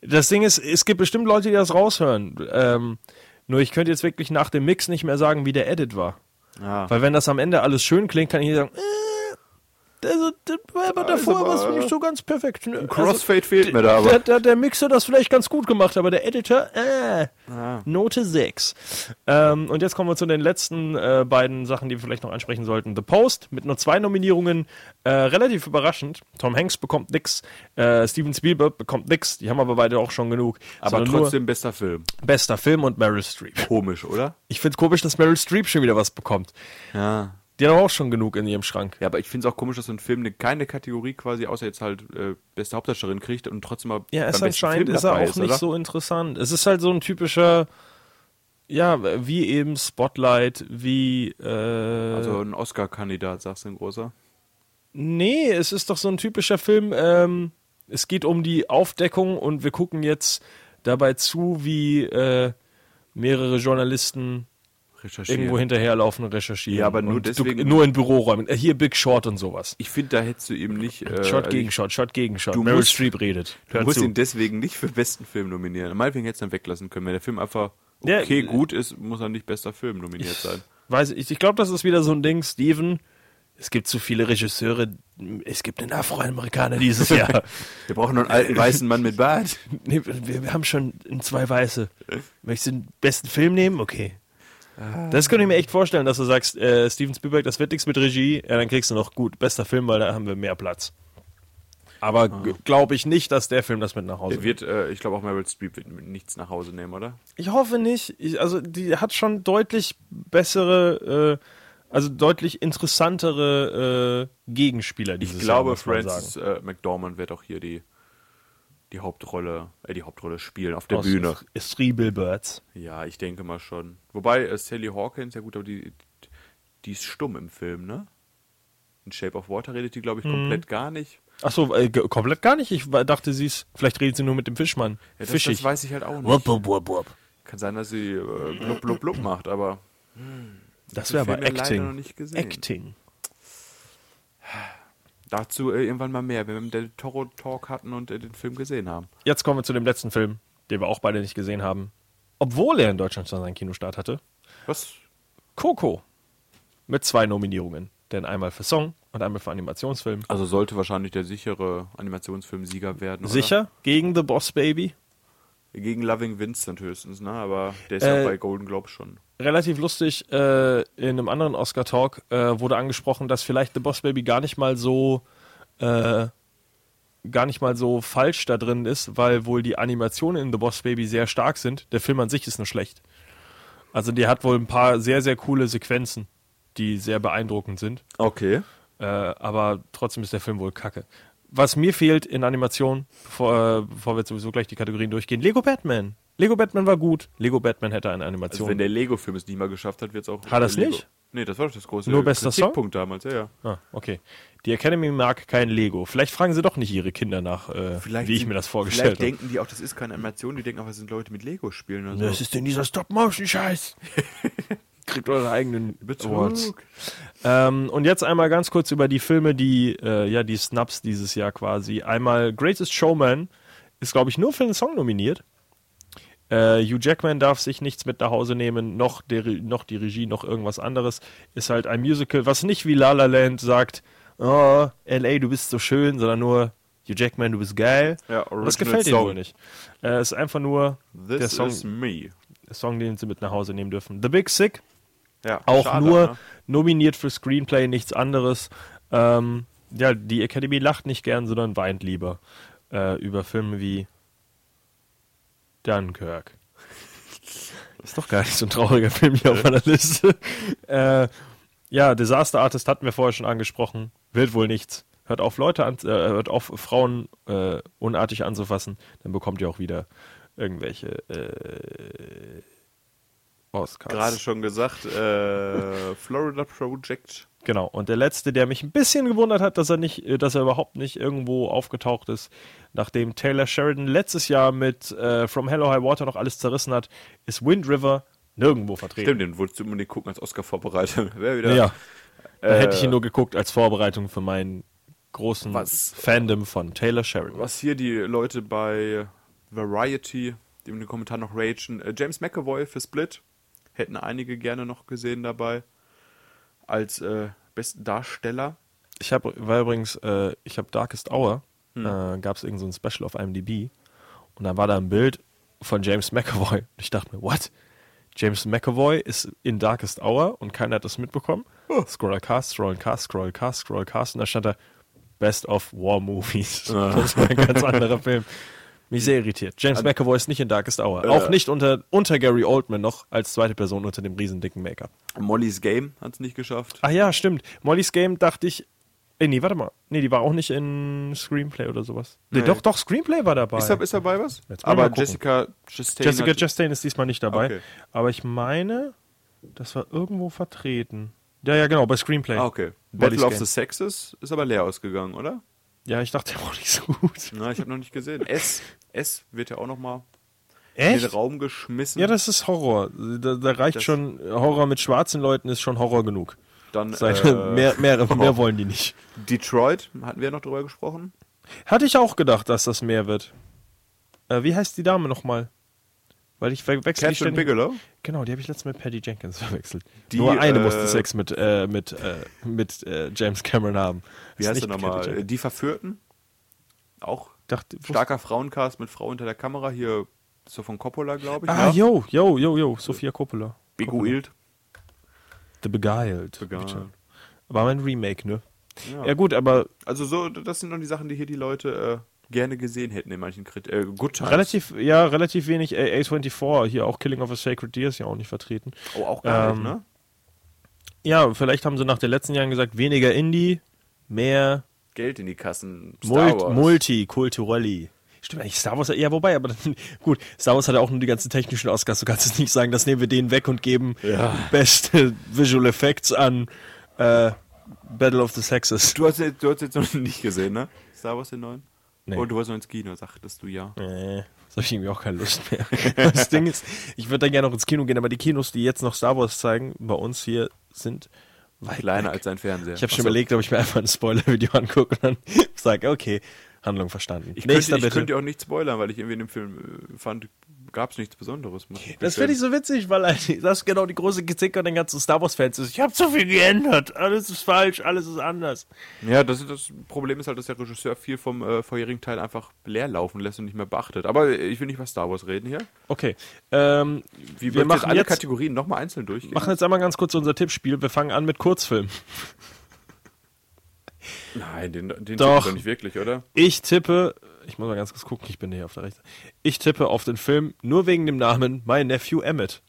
Das Ding ist, es gibt bestimmt Leute, die das raushören. Ähm, nur ich könnte jetzt wirklich nach dem Mix nicht mehr sagen, wie der Edit war. Ja. Weil wenn das am Ende alles schön klingt, kann ich hier sagen, äh, also, das war aber davor war es nicht so ganz perfekt. Ne? Crossfade fehlt mir da aber. der, der Mixer das vielleicht ganz gut gemacht, aber der Editor, äh, Ah. Note 6. Ähm, und jetzt kommen wir zu den letzten äh, beiden Sachen, die wir vielleicht noch ansprechen sollten. The Post mit nur zwei Nominierungen, äh, relativ überraschend. Tom Hanks bekommt nix, äh, Steven Spielberg bekommt nix, die haben aber beide auch schon genug. Aber trotzdem bester Film. bester Film und Meryl Streep. Komisch, oder? Ich find's komisch, dass Meryl Streep schon wieder was bekommt. Ja. Die hat aber auch schon genug in ihrem Schrank. Ja, aber ich finde es auch komisch, dass so ein Film eine, keine Kategorie quasi, außer jetzt halt äh, beste Hauptdarstellerin kriegt und trotzdem mal Ja, ist besten anscheinend Film ist er auch nicht oder? so interessant. Es ist halt so ein typischer, ja, wie eben Spotlight, wie, äh, Also ein Oscar-Kandidat, sagst du, ein großer. nee, es ist doch so ein typischer Film, ähm, es geht um die Aufdeckung und wir gucken jetzt dabei zu, wie, äh, mehrere Journalisten Recherchieren. irgendwo hinterherlaufen und recherchieren. Ja, aber nur und deswegen- Du, nur in Büroräumen. Äh, Hier Big Short und sowas. Ich finde, da hättest du ihm nicht. Äh, Shot also gegen Shot, Shot gegen Shot. Du Meryl musst- Streep redet. Du musst zu. ihn deswegen nicht für besten Film nominieren. Meinetwegen hättest du ihn weglassen können, wenn der Film einfach Ja, okay äh, gut ist, muss er nicht bester Film nominiert sein. Weiß ich, ich glaube, das ist wieder so ein Ding, Steven. Es gibt zu viele Regisseure. Es gibt einen Afroamerikaner dieses Jahr. Wir brauchen noch einen alten weißen Mann mit Bart. nee, wir, wir haben schon zwei Weiße. Möchtest du den besten Film nehmen? Okay. Das könnte ich mir echt vorstellen, dass du sagst, äh, Steven Spielberg, das wird nichts mit Regie, ja, dann kriegst du noch gut, bester Film, weil da haben wir mehr Platz. Aber glaube ich nicht, dass der Film das mit nach Hause Wird, äh, ich glaube auch Meryl Streep wird nichts nach Hause nehmen, oder? Ich hoffe nicht. Ich, also die hat schon deutlich bessere, äh, also deutlich interessantere äh, Gegenspieler dieses Ich glaube, Jahr, Frances äh, McDormand wird auch hier die, die Hauptrolle, äh, die Hauptrolle spielen auf der Aus Bühne. Three Billboards. Ja, ich denke mal schon. Wobei äh, Sally Hawkins, ja gut, aber die, die ist stumm im Film, ne? In Shape of Water redet die, glaube ich, Mhm. komplett gar nicht. Achso, äh, ge- komplett gar nicht. Ich dachte, sie ist, vielleicht redet sie nur mit dem Fischmann. Ja, das, Fischig. das weiß ich halt auch nicht. Wupp, wupp, wupp, wupp. Kann sein, dass sie äh, blub, blub, blub macht, aber Das den wäre aber Film Acting. noch nicht gesehen. Acting. Dazu äh, irgendwann mal mehr, wenn wir den Toro Talk hatten und äh, den Film gesehen haben. Jetzt kommen wir zu dem letzten Film, den wir auch beide nicht gesehen haben. Obwohl er in Deutschland schon seinen Kinostart hatte. Was? Coco. Mit zwei Nominierungen. Denn einmal für Song und einmal für Animationsfilm. Also sollte wahrscheinlich der sichere Animationsfilm-Sieger werden. Oder? Sicher? Gegen The Boss Baby? Gegen Loving Vincent höchstens, ne? Aber der ist Äh, ja bei Golden Globe schon. relativ lustig, äh, in einem anderen Oscar-Talk äh, wurde angesprochen, dass vielleicht The Boss Baby gar nicht mal so äh, gar nicht mal so falsch da drin ist, weil wohl die Animationen in The Boss Baby sehr stark sind. Der Film an sich ist nur schlecht. Also der hat wohl ein paar sehr, sehr coole Sequenzen, die sehr beeindruckend sind. Okay. Äh, aber trotzdem ist der Film wohl kacke. Was mir fehlt in Animation, bevor, äh, bevor wir jetzt sowieso gleich die Kategorien durchgehen, Lego Batman. Lego Batman war gut. Lego Batman hätte eine Animation. Also wenn der Lego-Film es nicht mal geschafft hat, wird es auch. Hat er's Lego. nicht? Nee, das war doch das große Nur bester Song? Kritikpunkt damals, ja, ja. Ah, okay. Die Academy mag kein Lego. Vielleicht fragen sie doch nicht ihre Kinder nach, äh, wie ich mir das vorgestellt Vielleicht habe. denken die auch, das ist keine Animation, die denken auch, das sind Leute mit Lego spielen oder so. Was ist denn dieser Stop-Motion-Scheiß? Kriegt eure eigenen Awards. Bezug. Ähm, und jetzt einmal ganz kurz über die Filme, die, äh, ja, die Snaps dieses Jahr quasi. Einmal Greatest Showman ist, glaube ich, nur für den Song nominiert. Äh, Hugh Jackman darf sich nichts mit nach Hause nehmen, noch, der, noch die Regie, noch irgendwas anderes. Ist halt ein Musical, was nicht wie La La Land sagt, oh, L.A., du bist so schön, sondern nur Hugh Jackman, du bist geil. Ja, das gefällt ihm Song. wohl nicht. Äh, ist einfach nur This der Song, der Song, den sie mit nach Hause nehmen dürfen. The Big Sick, Ja, auch schade, nur ne? nominiert für Screenplay, nichts anderes. Ähm, ja, die Academy lacht nicht gern, sondern weint lieber äh, über Filme wie Dunkirk. Ist doch gar nicht so ein trauriger Film hier auf meiner Liste. Äh, ja, Disaster Artist hatten wir vorher schon angesprochen. Wird wohl nichts. Hört auf, Leute an, äh, hört auf, Frauen äh, unartig anzufassen, dann bekommt ihr auch wieder irgendwelche äh, Oscars. Gerade schon gesagt, äh, Florida Project. Genau. Und der letzte, der mich ein bisschen gewundert hat, dass er nicht, äh, dass er überhaupt nicht irgendwo aufgetaucht ist, nachdem Taylor Sheridan letztes Jahr mit äh, From Hello High Water noch alles zerrissen hat, ist Wind River nirgendwo vertreten. Stimmt, den wolltest du unbedingt gucken als Oscar-Vorbereitung. Wäre wieder. Ja. Da Äh, hätte ich ihn nur geguckt als Vorbereitung für meinen großen Was- Fandom von Taylor Sheridan. Was hier die Leute bei Variety, die in den Kommentaren noch ragen, äh, James McAvoy für Split, hätten einige gerne noch gesehen dabei. Als äh, besten Darsteller. Ich habe, war übrigens, äh, ich habe Darkest Hour, Hm. äh, gab es irgend so ein Special auf IMDb und dann war da ein Bild von James McAvoy. Und ich dachte mir, what? James McAvoy ist in Darkest Hour und keiner hat das mitbekommen. Oh. Scroll Cast, Scroll Cast, Scroll Cast, Scroll Cast und da stand da Best of War Movies. Das war ein ganz anderer Film. Mich sehr irritiert. James McAvoy ist nicht in Darkest Hour. Äh. Auch nicht unter, unter Gary Oldman noch als zweite Person unter dem riesen dicken Make-up. Molly's Game hat es nicht geschafft. Ach ja, stimmt. Molly's Game dachte ich. Äh, nee, warte mal. Nee, die war auch nicht in Screenplay oder sowas. Nee, Nee. doch, doch, Screenplay war dabei. Ist, da, ist dabei was? Aber. Jessica Chastain. Jessica Chastain ist diesmal nicht dabei. Okay. Aber ich meine, das war irgendwo vertreten. Ja, ja, genau, bei Screenplay. Ah, okay. Molly's Battle of Game. the Sexes ist aber leer ausgegangen, oder? Ja, ich dachte, der war nicht so gut. Na, ich habe noch nicht gesehen. S. S wird ja auch noch mal in den Echt? Raum geschmissen. Ja, das ist Horror. Da, da reicht Das- schon, Horror mit schwarzen Leuten ist schon Horror genug. Dann Seine, äh, mehr, mehr, mehr wollen die nicht. Detroit, hatten wir noch drüber gesprochen. Hatte ich auch gedacht, dass das mehr wird. Äh, wie heißt die Dame nochmal? Weil ich verwechsel Catherine ständig- Bigelow? Genau, die habe ich letztens mit Patty Jenkins verwechselt. Die, Nur eine äh, musste Sex mit, äh, mit, äh, mit äh, James Cameron haben. Wie Ist heißt der nochmal? Die Verführten? Auch Dachte, starker Frauencast mit Frau unter der Kamera. Hier so von Coppola, glaube ich. Ah, ne? yo, yo, yo, yo, Sophia Coppola. Beguilt. The Beguiled. Beguiled. War mein Remake, ne? Ja. Ja gut, aber Also so, das sind noch die Sachen, die hier die Leute äh, gerne gesehen hätten in manchen Krit äh, Good Times. relativ, ja, relativ wenig äh, A24, hier auch Killing of a Sacred Deer ist ja auch nicht vertreten. Oh, auch gar Ähm, nicht, ne? Ja, vielleicht haben sie nach den letzten Jahren gesagt, weniger Indie, mehr Geld in die Kassen. Star Mult Wars. Multikulturelli. Stimmt eigentlich, Star Wars, ja, wobei, aber gut, Star Wars hat ja auch nur die ganzen technischen Oscars. Du kannst jetzt nicht sagen, das nehmen wir denen weg und geben beste Visual Effects an äh, Battle of the Sexes. Du hast, du hast jetzt noch nicht gesehen, ne? Star Wars den neuen? Nee. Und du wolltest noch ins Kino, sagtest du ja. Nee, das habe ich irgendwie auch keine Lust mehr. das Ding ist, ich würde da gerne noch ins Kino gehen, aber die Kinos, die jetzt noch Star Wars zeigen, bei uns hier sind weit Kleiner weg. als dein Fernseher. Ich habe schon so. überlegt, ob ich mir einfach ein Spoiler-Video angucke und dann sage, okay, Handlung verstanden. Ich Nächster könnte, ich könnte auch nicht spoilern, weil ich irgendwie in dem Film äh, fand, gab es nichts Besonderes. ich Das finde ich so witzig, weil eigentlich- das ist genau die große Kritik an den ganzen Star Wars-Fans ist. Ich habe zu viel geändert. Alles ist falsch, alles ist anders. Ja, das, ist- das Problem ist halt, dass der Regisseur viel vom äh, vorherigen Teil einfach leer laufen lässt und nicht mehr beachtet. Aber ich will nicht über Star Wars reden hier. Okay. Ähm, wir wir machen alle jetzt, Kategorien nochmal einzeln durchgehen? machen jetzt einmal ganz kurz unser Tippspiel. Wir fangen an mit Kurzfilm. Nein, den, den Doch. doch. doch nicht wirklich, oder? Ich tippe, ich muss mal ganz kurz gucken, ich bin hier auf der rechten. Ich tippe auf den Film nur wegen dem Namen My Nephew Emmett.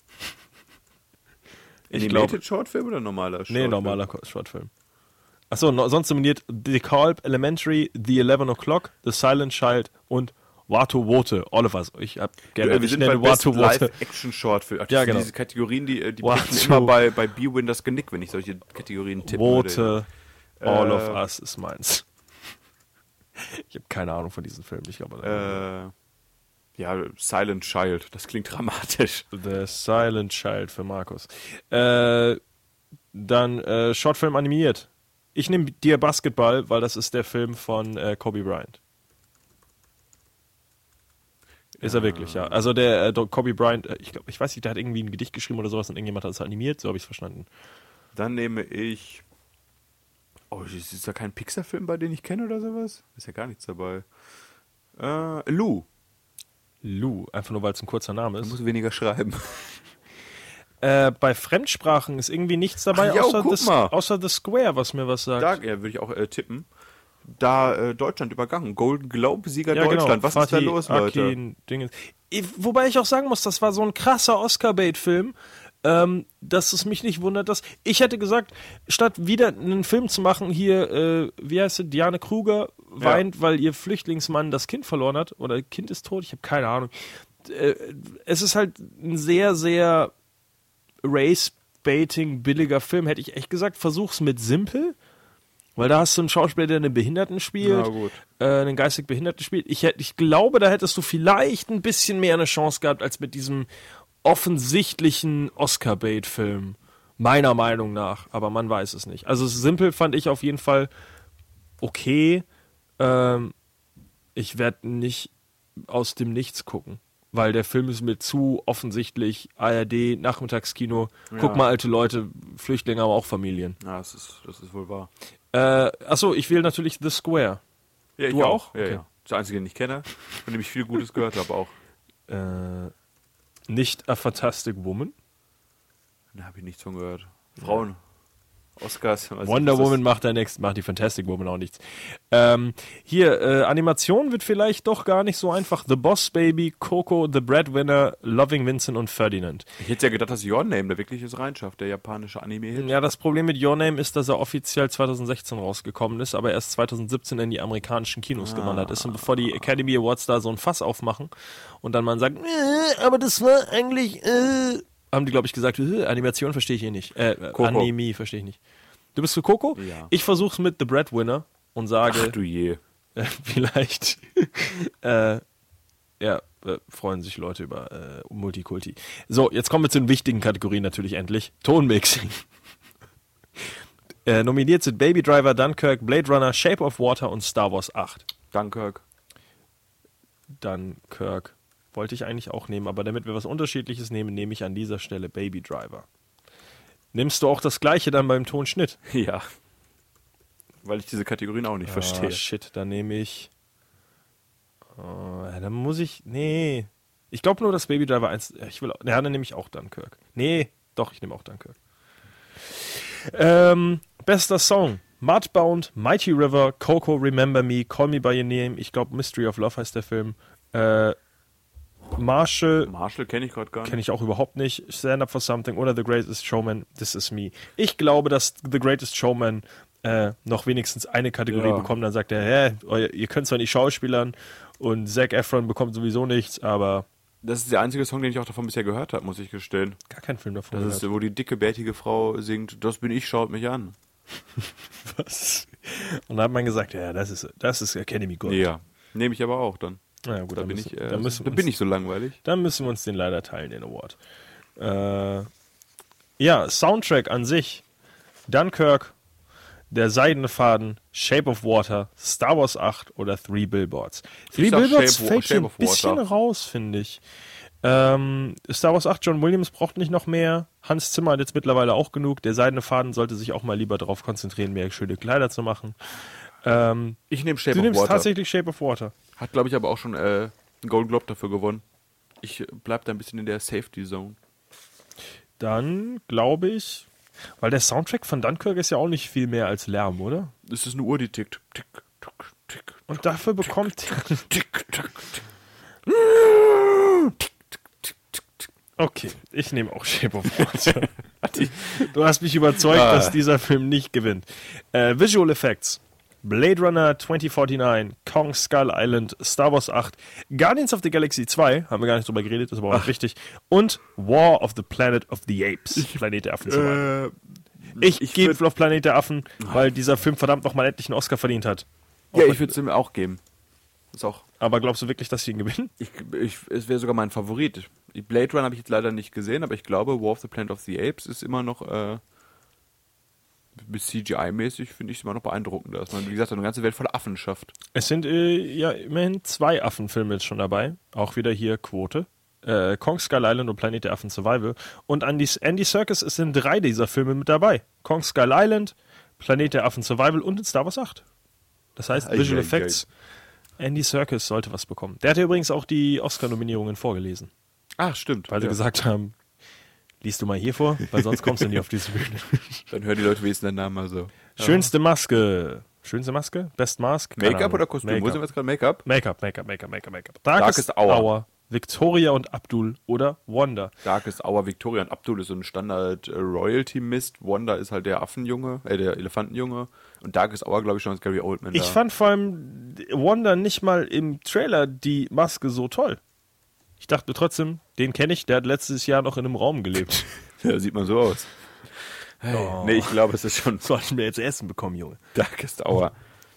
Ich glaube, Shortfilm oder normaler Shortfilm? nee, normaler Shortfilm. Achso, no, sonst nominiert The Calb, Elementary, The 11 O'Clock, The Silent Child und Watu Wote. Oliver, ich hab gerne, Ja, wir ich sind bei Watu Wote. Live-Action-Shortfilm. Ach, Ja, ja, genau. Diese Kategorien, die, äh, die to- immer bei, bei B-Win das Genick, wenn ich solche Kategorien würde. Wote, All Äh, of Us ist meins. Ich habe keine Ahnung von diesen Filmen. Ich glaube, Äh, ja, Silent Child, das klingt dramatisch. The Silent Child für Markus. Äh, dann äh, Shortfilm animiert. Ich nehme dir Basketball, weil das ist der Film von äh, Kobe Bryant. Ist er wirklich, ja. Also der äh, Kobe Bryant, äh, ich glaube, ich weiß nicht, der hat irgendwie ein Gedicht geschrieben oder sowas und irgendjemand hat es animiert, so habe ich es verstanden. Dann nehme ich. Oh, ist ist da kein Pixar-Film, bei dem ich kenne oder sowas? Ist ja gar nichts dabei. Äh, Lou. Lou, einfach nur weil es ein kurzer Name Du ist. musst weniger schreiben. Äh, bei Fremdsprachen ist irgendwie nichts dabei, Ach ja, außer, mal. außer The Square, was mir was sagt. Da ja, würde ich auch äh, tippen. Da äh, Deutschland übergangen. Golden Globe-Sieger Ja, Deutschland. genau. Was ist da Fatih los, Leute? Akin, Wobei ich auch sagen muss, das war so ein krasser Oscar-Bait-Film, ähm, dass es mich nicht wundert, dass ich hätte gesagt, statt wieder einen Film zu machen, hier, äh, wie heißt sie, Diane Kruger weint, weil ihr Flüchtlingsmann das Kind verloren hat oder Kind ist tot, ich habe keine Ahnung. Äh, es ist halt ein sehr, sehr Race-Baiting, billiger Film, hätte ich echt gesagt, versuch's mit simpel. Weil da hast du einen Schauspieler, der einen Behinderten spielt, gut. äh, einen geistig Behinderten spielt. Ich, ich glaube, da hättest du vielleicht ein bisschen mehr eine Chance gehabt, als mit diesem offensichtlichen Oscar-Bait-Film. Meiner Meinung nach. Aber man weiß es nicht. Also simpel fand ich auf jeden Fall okay. Ähm, ich werde nicht aus dem Nichts gucken. Weil der Film ist mir zu offensichtlich ARD, Nachmittagskino. Guck mal, alte Leute, Flüchtlinge, aber auch Familien. Ja, das ist, das ist wohl wahr. Äh, achso, ich wähle natürlich The Square. Ja, ich Du auch? Ja, Okay. ja. Das einzige, den ich kenne, von dem ich viel Gutes gehört habe auch. Äh, nicht A Fantastic Woman. Da habe ich nichts von gehört. Frauen. Oscars. Wonder Woman macht da nichts, macht die Fantastic Woman auch nichts. Ähm, hier, äh, Animation wird vielleicht doch gar nicht so einfach. The Boss Baby, Coco, The Breadwinner, Loving Vincent und Ferdinand. Ich hätte ja gedacht, dass Your Name da wirklich es reinschafft, der japanische Anime-Hit. Ja, das Problem mit Your Name ist, dass er offiziell 2016 rausgekommen ist, aber erst 2017 in die amerikanischen Kinos gewandert ist. Und bevor die Academy Awards da so ein Fass aufmachen und dann man sagt, äh, aber das war eigentlich, äh, haben die, glaube ich, gesagt, Animation verstehe ich eh nicht. Äh, äh, Coco. Anime verstehe ich nicht. Du bist für Coco? Ja. Ich versuch's mit The Breadwinner und sage, Ach du je. äh, vielleicht, äh, ja, äh, freuen sich Leute über äh, Multikulti. So, jetzt kommen wir zu den wichtigen Kategorien natürlich endlich. Tonmixing. äh, nominiert sind Baby Driver, Dunkirk, Blade Runner, Shape of Water und Star Wars 8. Dunkirk. Dunkirk. Wollte ich eigentlich auch nehmen, aber damit wir was Unterschiedliches nehmen, nehme ich an dieser Stelle Baby Driver. Nimmst du auch das gleiche dann beim Tonschnitt? Ja. Weil ich diese Kategorien auch nicht verstehe. Ah, shit, dann nehme ich. Oh, ja, dann muss ich. Nee. Ich glaube nur, dass Baby Driver 1. Ich will. Ja, dann nehme ich auch Dunkirk. Nee, doch, ich nehme auch Dunkirk. Ähm, bester Song. Mudbound, Mighty River, Coco, Remember Me, Call Me By Your Name. Ich glaube, Mystery of Love heißt der Film. Äh, Marshall Marshall kenne ich gerade gar nicht. kenne ich auch überhaupt nicht. Stand Up for Something oder The Greatest Showman, This Is Me. Ich glaube, dass The Greatest Showman äh, noch wenigstens eine Kategorie Ja. bekommt. Dann sagt er, hä, ihr könnt zwar nicht schauspielern und Zac Efron bekommt sowieso nichts, aber Das ist der einzige Song, den ich auch davon bisher gehört habe, muss ich gestehen. gar kein Film davon. Das ist, wo die dicke, bärtige Frau singt, das bin ich, schaut mich an. was. Und da hat man gesagt, ja, das ist, das ist Academy Gold. Ja. Nehme ich aber auch dann. Na ja, gut, Da dann bin müssen, ich, äh, da uns, bin ich so langweilig. Dann müssen wir uns den leider teilen, den Award. Äh, ja, Soundtrack an sich. Dunkirk, Der Seidene Faden, Shape of Water, Star Wars 8 oder Three Billboards. Three Billboards Shape- fällt Shape ein bisschen Water. raus, finde ich. Ähm, Star Wars 8, John Williams braucht nicht noch mehr. Hans Zimmer hat jetzt mittlerweile auch genug. Der Seidene Faden sollte sich auch mal lieber darauf konzentrieren, mehr schöne Kleider zu machen. Ähm, Ich nehme Shape du of nimmst Water. tatsächlich Shape of Water. Hat, glaube ich, aber auch schon äh, einen Golden Globe dafür gewonnen. Ich äh, bleib da ein bisschen in der Safety Zone. Dann glaube ich, weil der Soundtrack von Dunkirk ist ja auch nicht viel mehr als Lärm, oder? Das ist eine Uhr, die tickt. Tick, tick, tick, Und dafür bekommt. tick, tick, tick. Okay, ich nehme auch Shape of Water. du hast mich überzeugt, Ah. dass dieser Film nicht gewinnt. Äh, Visual Effects. Blade Runner 2049, Kong Skull Island, Star Wars 8, Guardians of the Galaxy 2, haben wir gar nicht drüber geredet, ist aber auch nicht wichtig, und War of the Planet of the Apes, Planet der Affen. Äh, ich ich gebe auf Planet der Affen, weil dieser Film verdammt nochmal endlich einen Oscar verdient hat. ja, ich würde es ihm auch geben. Ist auch. Aber glaubst du wirklich, dass sie ihn gewinnen? Ich, ich, es wäre sogar mein Favorit. Blade Runner habe ich jetzt leider nicht gesehen, aber ich glaube, War of the Planet of the Apes ist immer noch äh, bis CGI-mäßig finde ich es immer noch beeindruckender, dass man, wie gesagt, eine ganze Welt voller Affen schafft. Es sind äh, ja immerhin zwei Affenfilme jetzt schon dabei. Auch wieder hier Quote. Äh, Kong Skull Island und Planet der Affen Survival. Und Andy, Andy Serkis ist in drei dieser Filme mit dabei. Kong Skull Island, Planet der Affen Survival und in Star Wars 8. Das heißt, Ei, Visual ei, Effects. Andy Serkis sollte was bekommen. Der hat ja übrigens auch die Oscar-Nominierungen vorgelesen, Ach, stimmt. weil sie ja. gesagt haben, liest du mal hier vor, weil sonst kommst du nie auf diese Bühne. Dann hören die Leute wenigstens den Namen mal so. Schönste Maske. Schönste Maske? Best Mask? Make-up oder Kostüm? Wo Make-up. sind wir jetzt gerade? Make-up? Make-up, Make-up, Make-up, Make-up, Make-up. Darkest Darkest Hour. Hour. Victoria und Abdul oder Wanda. Darkest Hour Victoria und Abdul ist so ein Standard äh, Royalty Mist. Wanda ist halt der Affenjunge, äh, der Elefantenjunge. Und Darkest Hour, glaube ich, schon als Gary Oldman Ich da. fand vor allem Wanda nicht mal im Trailer die Maske so toll. Ich dachte mir trotzdem, den kenne ich, der hat letztes Jahr noch in einem Raum gelebt. Ja, sieht man so aus. Hey, Oh. Nee, ich glaube, es ist schon So hatten wir jetzt Essen bekommen, Junge. Darkest Hour.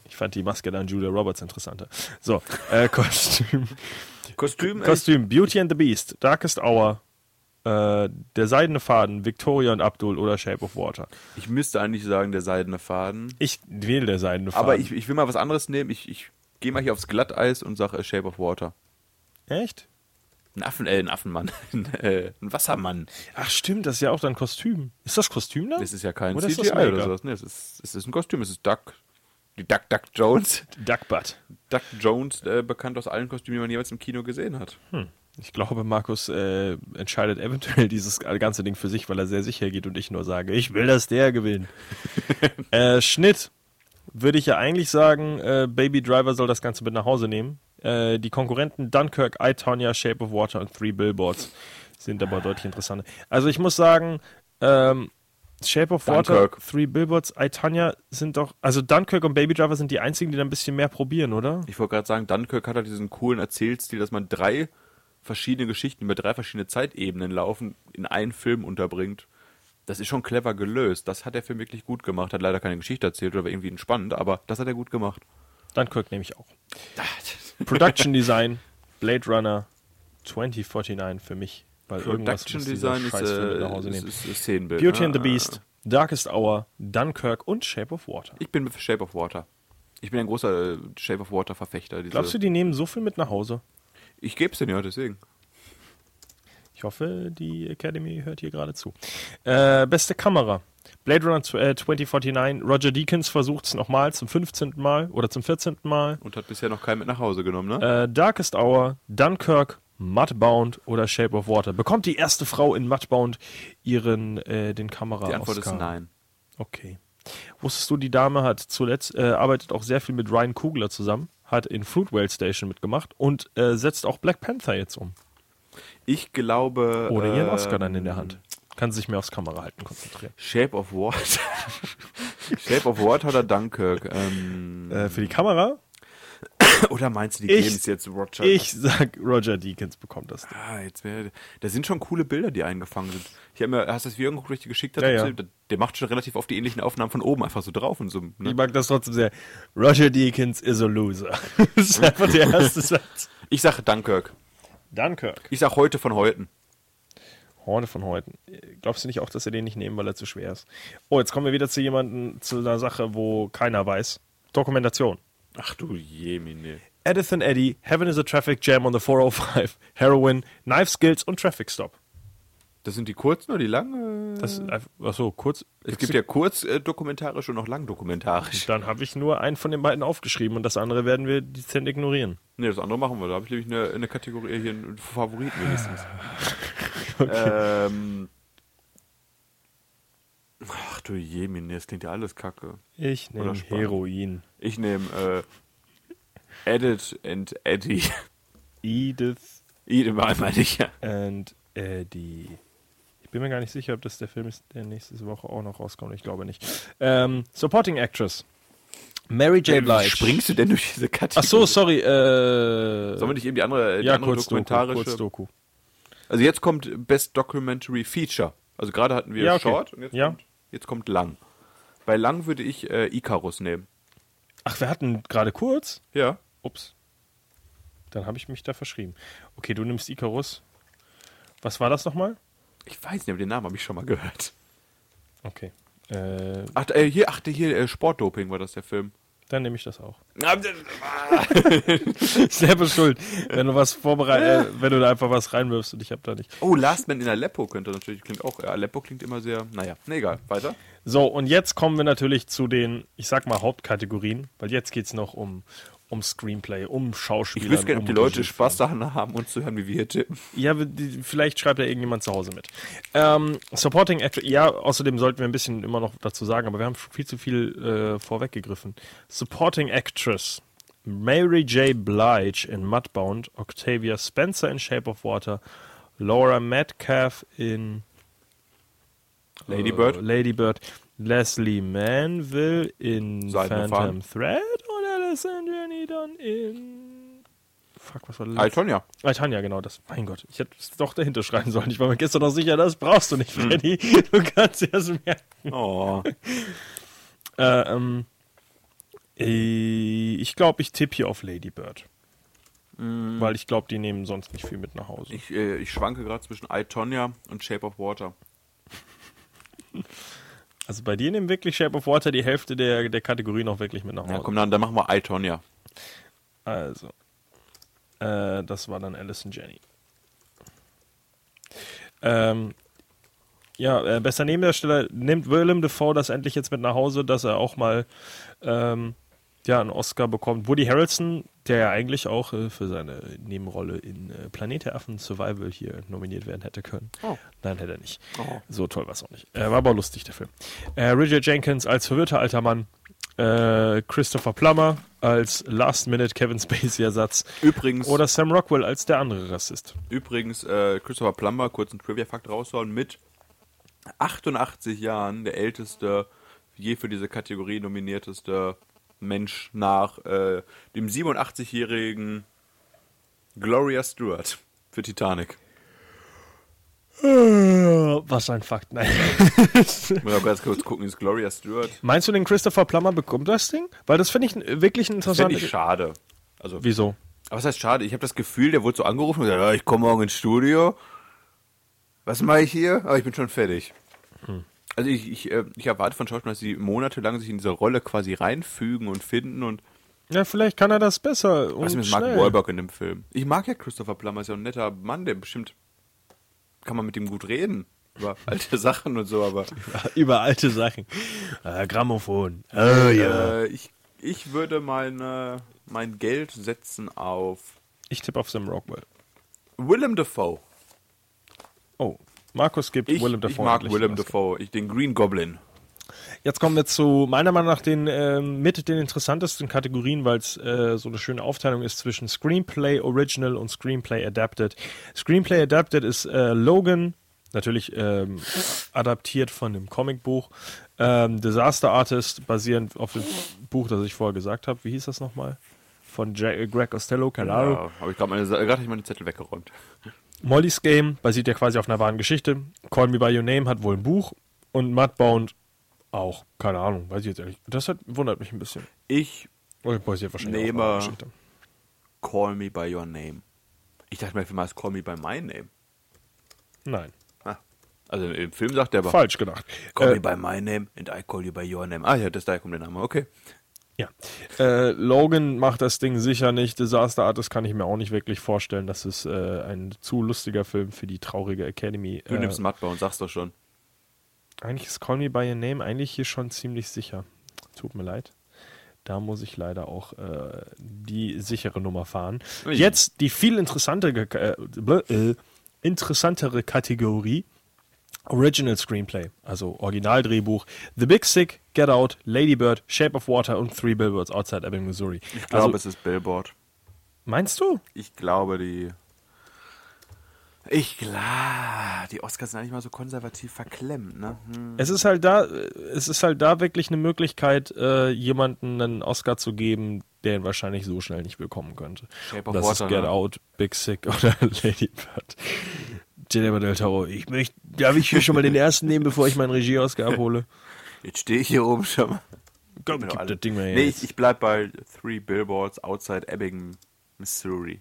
Ich fand die Maske dann Julia Roberts interessanter. So, äh, Kostüm. Kostüm? Kostüm, Beauty and the Beast, Darkest Hour, äh, Der Seidene Faden, Victoria und Abdul oder Shape of Water. Ich müsste eigentlich sagen, der seidene Faden. Ich wähle der Seidene Faden. Aber ich, ich will mal was anderes nehmen. Ich, ich gehe mal hier aufs Glatteis und sage äh, Shape of Water. Echt? Ein Affen, äh, ein Affenmann. ein, äh, ein Wassermann. Ach stimmt, das ist ja auch dann Kostüm. Ist das Kostüm da? Das ist ja kein Oder CGI oder sowas. Nee, es ist, es ist ein Kostüm. Es ist Duck. Die Duck Duck Jones. Duckbutt. Duck Jones, äh, bekannt aus allen Kostümen, die man jeweils im Kino gesehen hat. Ich glaube, Markus äh, entscheidet eventuell dieses ganze Ding für sich, weil er sehr sicher geht und ich nur sage, ich will, dass der gewinnt. äh, Schnitt würde ich ja eigentlich sagen, äh, Baby Driver soll das Ganze mit nach Hause nehmen. Äh, die Konkurrenten Dunkirk, I, Tonya, Shape of Water und Three Billboards sind aber deutlich interessanter. Also ich muss sagen, ähm, Shape of Water, Dunkirk. Three Billboards, I, Tonya sind doch, also Dunkirk und Baby Driver sind die einzigen, die da ein bisschen mehr probieren, oder? Ich wollte gerade sagen, Dunkirk hat halt diesen coolen Erzählstil, dass man drei verschiedene Geschichten, über drei verschiedene Zeitebenen laufen, in einen Film unterbringt. Das ist schon clever gelöst. Das hat der Film wirklich gut gemacht. Hat leider keine Geschichte erzählt oder irgendwie entspannend, aber das hat er gut gemacht. Dunkirk nehme ich auch. Production Design, Blade Runner 2049 für mich. Weil irgendwas Production Design ist, äh, nach Hause ist, ist, ist Szenenbild. Beauty ne? and the Äh, Beast, Darkest Hour, Dunkirk und Shape of Water. Ich bin für Shape of Water. Ich bin ein großer äh, Shape of Water Verfechter. Glaubst du, die nehmen so viel mit nach Hause? Ich gebe es denen ja, deswegen. Ich hoffe, die Academy hört hier gerade zu. Äh, beste Kamera. Blade Runner tw- äh, 2049. Roger Deakins versucht es nochmal zum 15. Mal oder zum 14. Mal. Und hat bisher noch keinen mit nach Hause genommen, ne? Äh, Darkest Hour, Dunkirk, Mudbound oder Shape of Water. Bekommt die erste Frau in Mudbound ihren äh, den Kamera Die Antwort Oscar? ist nein. Okay. Wusstest du, die Dame hat zuletzt äh, arbeitet auch sehr viel mit Ryan Coogler zusammen, hat in Fruitvale Station mitgemacht und äh, setzt auch Black Panther jetzt um. Ich glaube. Oder ihren ähm, Oscar dann in der Hand. Kann sich mehr aufs Kamera halten konzentrieren. Shape of Water. Shape of Water oder Dunkirk? Ähm, Äh, für die Kamera? oder meinst du, die ich- geben es jetzt Roger? Ich sag, Roger Deakins bekommt das. Ding. Ah, jetzt wär, da sind schon coole Bilder, die eingefangen sind. Ich hab mir, hast du das Video angeguckt, das ich dir geschickt habe? Ja, ja. Der, macht schon relativ oft die ähnlichen Aufnahmen von oben einfach so drauf und so. Ich Ne? mag das trotzdem sehr. Roger Deakins is a loser. das ist einfach der erste Satz. Ich sage Dunkirk. Dunkirk. Ich sag heute von heute. Horne von heute. Glaubst du nicht auch, dass sie den nicht nehmen, weil er zu schwer ist? Oh, jetzt kommen wir wieder zu jemandem, zu einer Sache, wo keiner weiß. Dokumentation. Ach du Jemine. Edith and Eddie, Heaven is a Traffic Jam on the 405, Heroin, Knife Skills und Traffic Stop. Das sind die kurzen oder die langen? Das achso, kurz. es gibt ja kurz äh, dokumentarisch und noch lang dokumentarisch. Dann habe ich nur einen von den beiden aufgeschrieben und das andere werden wir dezent ignorieren. Ne, das andere machen wir. Da habe ich nämlich eine, eine Kategorie hier, einen Favoriten wenigstens. ähm, ach du Jemine, das klingt ja alles kacke. Ich nehme. Heroin. Ich nehme äh, Edit and Eddie. Edith Edith meine ich ja. and Eddie. Ich bin mir gar nicht sicher, ob das der Film ist, der nächste Woche auch noch rauskommt. Ich glaube nicht. Ähm, Supporting Actress. Mary J. Wie Blige. springst du denn durch diese Kategorie? Ach so, sorry. Äh, Sollen wir nicht eben die andere, die ja, andere kurz Doku, dokumentarische? kurz Doku. Also jetzt kommt Best Documentary Feature. Also gerade hatten wir Ja, okay. Short und jetzt, Ja. kommt, jetzt kommt Lang. Bei Lang würde ich äh, Icarus nehmen. Ach, wir hatten gerade kurz. Ja. Ups. Dann habe ich mich da verschrieben. Okay, du nimmst Icarus. Was war das nochmal? Ich weiß nicht, aber den Namen habe ich schon mal gehört. Okay. Äh, Ach, äh, hier, ach, hier, äh, Sportdoping war das der Film. Dann nehme ich das auch. Ah, Selber schuld, wenn du was vorbereitet, äh, wenn du da einfach was reinwirfst und ich habe da nicht. Oh, Last Man in Aleppo könnte natürlich, klingt auch, Aleppo klingt immer sehr, naja, ne, egal, weiter. So, und jetzt kommen wir natürlich zu den, ich sag mal, Hauptkategorien, weil jetzt geht's noch um, um Screenplay, um Schauspieler. Ich wüsste gerne, um ob die Leute. Spaß daran haben, uns zu hören, wie wir hier tippen. Ja, vielleicht schreibt ja irgendjemand zu Hause mit. Ähm, Supporting Actor, ja, außerdem sollten wir ein bisschen immer noch dazu sagen, aber wir haben viel zu viel äh, vorweggegriffen. Supporting Actress. Mary J. Blige in Mudbound, Octavia Spencer in Shape of Water, Laura Metcalf in Lady Bird? äh, Lady Bird, Leslie Manville in Seidene Phantom Thread oder Alison Jenny dann in Fuck, was war das? Altonia. Tanja, genau, das. Mein Gott, ich hätte es doch dahinter schreiben sollen. Ich war mir gestern noch sicher, das brauchst du nicht, Hm. Freddy. Du kannst es merken. Oh. Äh, ähm, äh, ich glaube, ich tippe hier auf Lady Bird. Weil ich glaube, die nehmen sonst nicht viel mit nach Hause. Ich, äh, ich schwanke gerade zwischen Altonia und Shape of Water. Also bei dir nehmen wirklich Shape of Water die Hälfte der, der Kategorie noch wirklich mit nach Hause. Ja, komm, dann, dann machen wir Altonia. Also, äh, das war dann Alison Jenny. Ähm, ja, äh, bester Nebendarsteller nimmt Willem Dafoe das endlich jetzt mit nach Hause, dass er auch mal ähm, ja, einen Oscar bekommt. Woody Harrelson, der ja eigentlich auch äh, für seine Nebenrolle in äh, Planet der Affen Survival hier nominiert werden hätte können. Oh. Nein, hätte er nicht. Oh. So toll war es auch nicht. Äh, war aber lustig, der Film. Äh, Richard Jenkins als verwirrter alter Mann. Äh, Christopher Plummer als Last-Minute Kevin Spacey-Ersatz. Übrigens, Oder Sam Rockwell als der andere Rassist. übrigens äh, Christopher Plummer, kurz einen Trivia-Fakt raushauen, mit 88 Jahren der älteste, je für diese Kategorie nominierteste Mensch nach äh, dem 87-jährigen Gloria Stewart für Titanic. Was ein Fakt, nein. Ich muss mal ganz kurz gucken, ist Gloria Stewart. Meinst du, den Christopher Plummer bekommt das Ding? Weil das finde ich wirklich ein Fände interessanter. ich schade. Also, Wieso? aber was heißt schade? Ich habe das Gefühl, der wurde so angerufen und gesagt, ich komme morgen ins Studio. Was mache ich hier? Aber ich bin schon fertig. Also ich, ich, äh, ich erwarte von Schauspielern, dass sie monatelang sich in diese Rolle quasi reinfügen und finden und Ja, vielleicht kann er das besser. was und ist mit Mark. Wahlberg in dem Film? Ich mag ja Christopher Plummer, ist ja ein netter Mann, der bestimmt kann man mit ihm gut reden. Über alte Sachen und so, aber Über alte Sachen. Äh, Grammophon. Oh ja. äh, ich, ich würde meine, mein Geld setzen auf Ich tippe auf Sam Rockwell. Willem Dafoe. Oh, Markus gibt Ich, Willem ich Dafoe. mag endlich Willem. Dafoe. Ich, den Green Goblin. Jetzt kommen wir zu meiner Meinung nach den ähm, mit den interessantesten Kategorien, weil es äh, so eine schöne Aufteilung ist zwischen Screenplay Original und Screenplay Adapted. Screenplay Adapted ist äh, Logan, natürlich ähm, adaptiert von dem Comicbuch. Ähm, Disaster Artist, basierend auf dem Buch, das ich vorher gesagt habe. Wie hieß das nochmal? Von Jack, äh, Greg Costello, keine Ahnung. Ja, habe ich gerade meine, ich meine Zettel weggeräumt. Molly's Game basiert ja quasi auf einer wahren Geschichte. Call Me By Your Name hat wohl ein Buch. Und Mudbound auch. Keine Ahnung, weiß ich jetzt ehrlich. Das hat, wundert mich ein bisschen. Ich basiert wahrscheinlich Nehme- auf einer Geschichte. Call Me By Your Name. Ich dachte mir vielmals Call Me By My Name. Nein, Ah. Also im Film sagt er aber falsch gedacht. Call Äh, Me By My Name and I Call You By Your Name. Ah ja, das daher kommt der Name. Okay. Ja. Äh, Logan macht das Ding sicher nicht. Disaster Artist kann ich mir auch nicht wirklich vorstellen. Das ist äh, ein zu lustiger Film für die traurige Academy. Du äh, nimmst Mudbound, sagst doch schon. Eigentlich ist Call Me By Your Name eigentlich hier schon ziemlich sicher. Tut mir leid. Da muss ich leider auch äh, die sichere Nummer fahren. Ui. Jetzt die viel interessantere, äh, äh, interessantere Kategorie. Original Screenplay, also Originaldrehbuch. The Big Sick, Get Out, Lady Bird, Shape of Water und Three Billboards Outside Ebbing, Missouri. Ich glaube, also, es ist Billboard. meinst du? Ich glaube, die. Ich glaube, die Oscars sind eigentlich mal so konservativ verklemmt, ne? Hm. Es ist halt da, es ist halt da wirklich eine Möglichkeit, äh, jemanden einen Oscar zu geben, der ihn wahrscheinlich so schnell nicht bekommen könnte. Shape of das Water, ist Get ne? Out, Big Sick oder Lady Bird. Jennifer Del Toro, ich möchte, darf ich hier schon mal den ersten nehmen, bevor ich meinen Regie-Oscar abhole? Jetzt stehe ich hier oben schon mal. Komm, doch gib alle. das Ding mal her. Nee, ich, ich bleib bei Three Billboards Outside Ebbing, Missouri.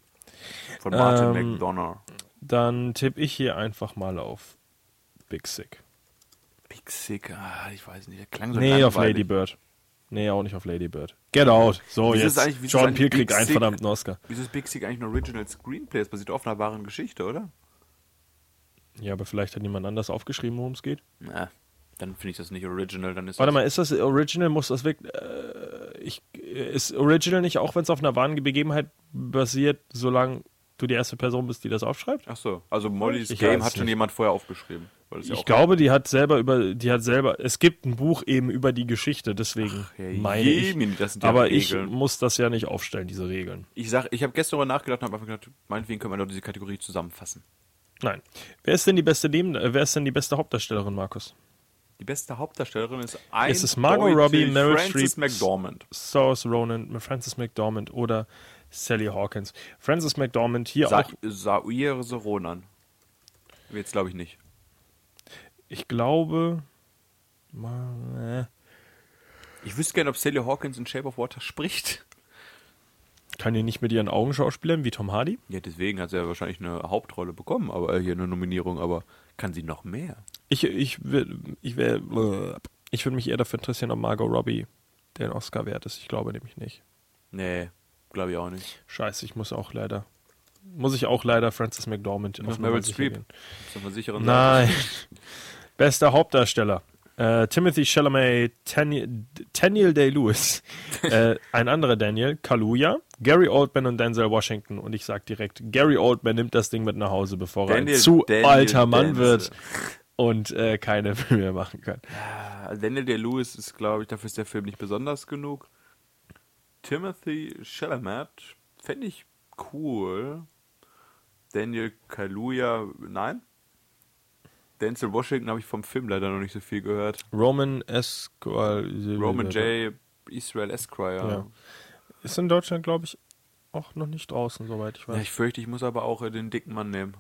Von Martin Ähm, McDonough. Dann tippe ich hier einfach mal auf Big Sick. Big Sick, ah, ich weiß nicht, der klang so Nee, auf. Lady Bird. Nee, auch nicht auf Lady Bird. Get Out. So, Wieso ist jetzt. Peele Big kriegt einen verdammten Oscar. Wieso ist Big Sick eigentlich ein Original Screenplay? Das basiert auf einer wahren Geschichte, oder? Ja, aber vielleicht hat jemand anders aufgeschrieben, worum es geht. Na, dann finde ich das nicht original, dann ist Warte mal, ist das Original? Muss das wirklich. Äh, ich, ist Original nicht auch, wenn es auf einer wahren Begebenheit basiert, solange du die erste Person bist, die das aufschreibt? Ach so, also Molly's Ich Game hat schon nicht. jemand vorher aufgeschrieben. Ja Ich glaube, die hat selber über, die hat selber, es gibt ein Buch eben über die Geschichte, deswegen ja, meine ich. Das sind ja Aber ich Regeln. muss das ja nicht aufstellen, diese Regeln. Ich sag, ich habe gestern darüber nachgedacht und habe einfach gedacht, meinetwegen können wir doch diese Kategorie zusammenfassen. Nein. Wer ist denn die beste Neben, äh, wer ist denn die beste Hauptdarstellerin, Markus? Die beste Hauptdarstellerin ist ein Ist es Margot Robbie, Meryl Streep? McDormand. Saoirse Ronan, Frances McDormand oder Sally Hawkins. Frances McDormand hier Sa auch, Saoirse Ronan. Jetzt glaube ich nicht. ich glaube, mal, äh, Ich wüsste gerne, ob Sally Hawkins in Shape of Water spricht. Kann die nicht mit ihren Augen schauspielern wie Tom Hardy? Ja, deswegen hat sie ja wahrscheinlich eine Hauptrolle bekommen, aber hier eine Nominierung, aber kann sie noch mehr? Ich, ich, ich, wär, ich würde mich eher dafür interessieren, ob Margot Robbie den Oscar wert ist. Ich glaube nämlich nicht. Nee, glaube ich auch nicht. Scheiße, ich muss auch leider, muss ich auch leider Frances McDormand Noch auf Meryl Streep. Nein. Bester Hauptdarsteller. Äh, Timothy Chalamet, Daniel Day-Lewis, äh, ein anderer Daniel, Kaluuya, Gary Oldman und Denzel Washington. Und ich sag direkt, Gary Oldman nimmt das Ding mit nach Hause, bevor er Daniel- ein zu Daniel alter Mann Denzel. wird und äh, keine Filme mehr machen kann. Ah, Daniel Day-Lewis ist, glaube ich, dafür ist der Film nicht besonders genug. Timothy Chalamet fände ich cool. Daniel Kaluuya, nein. Denzel Washington habe ich vom Film leider noch nicht so viel gehört. Roman Esquire. Roman J. Israel Esquire. Ja. Ja. Ist in Deutschland, glaube ich, auch noch nicht draußen, soweit ich weiß. ich fürchte, ich muss aber auch äh, den dicken Mann nehmen.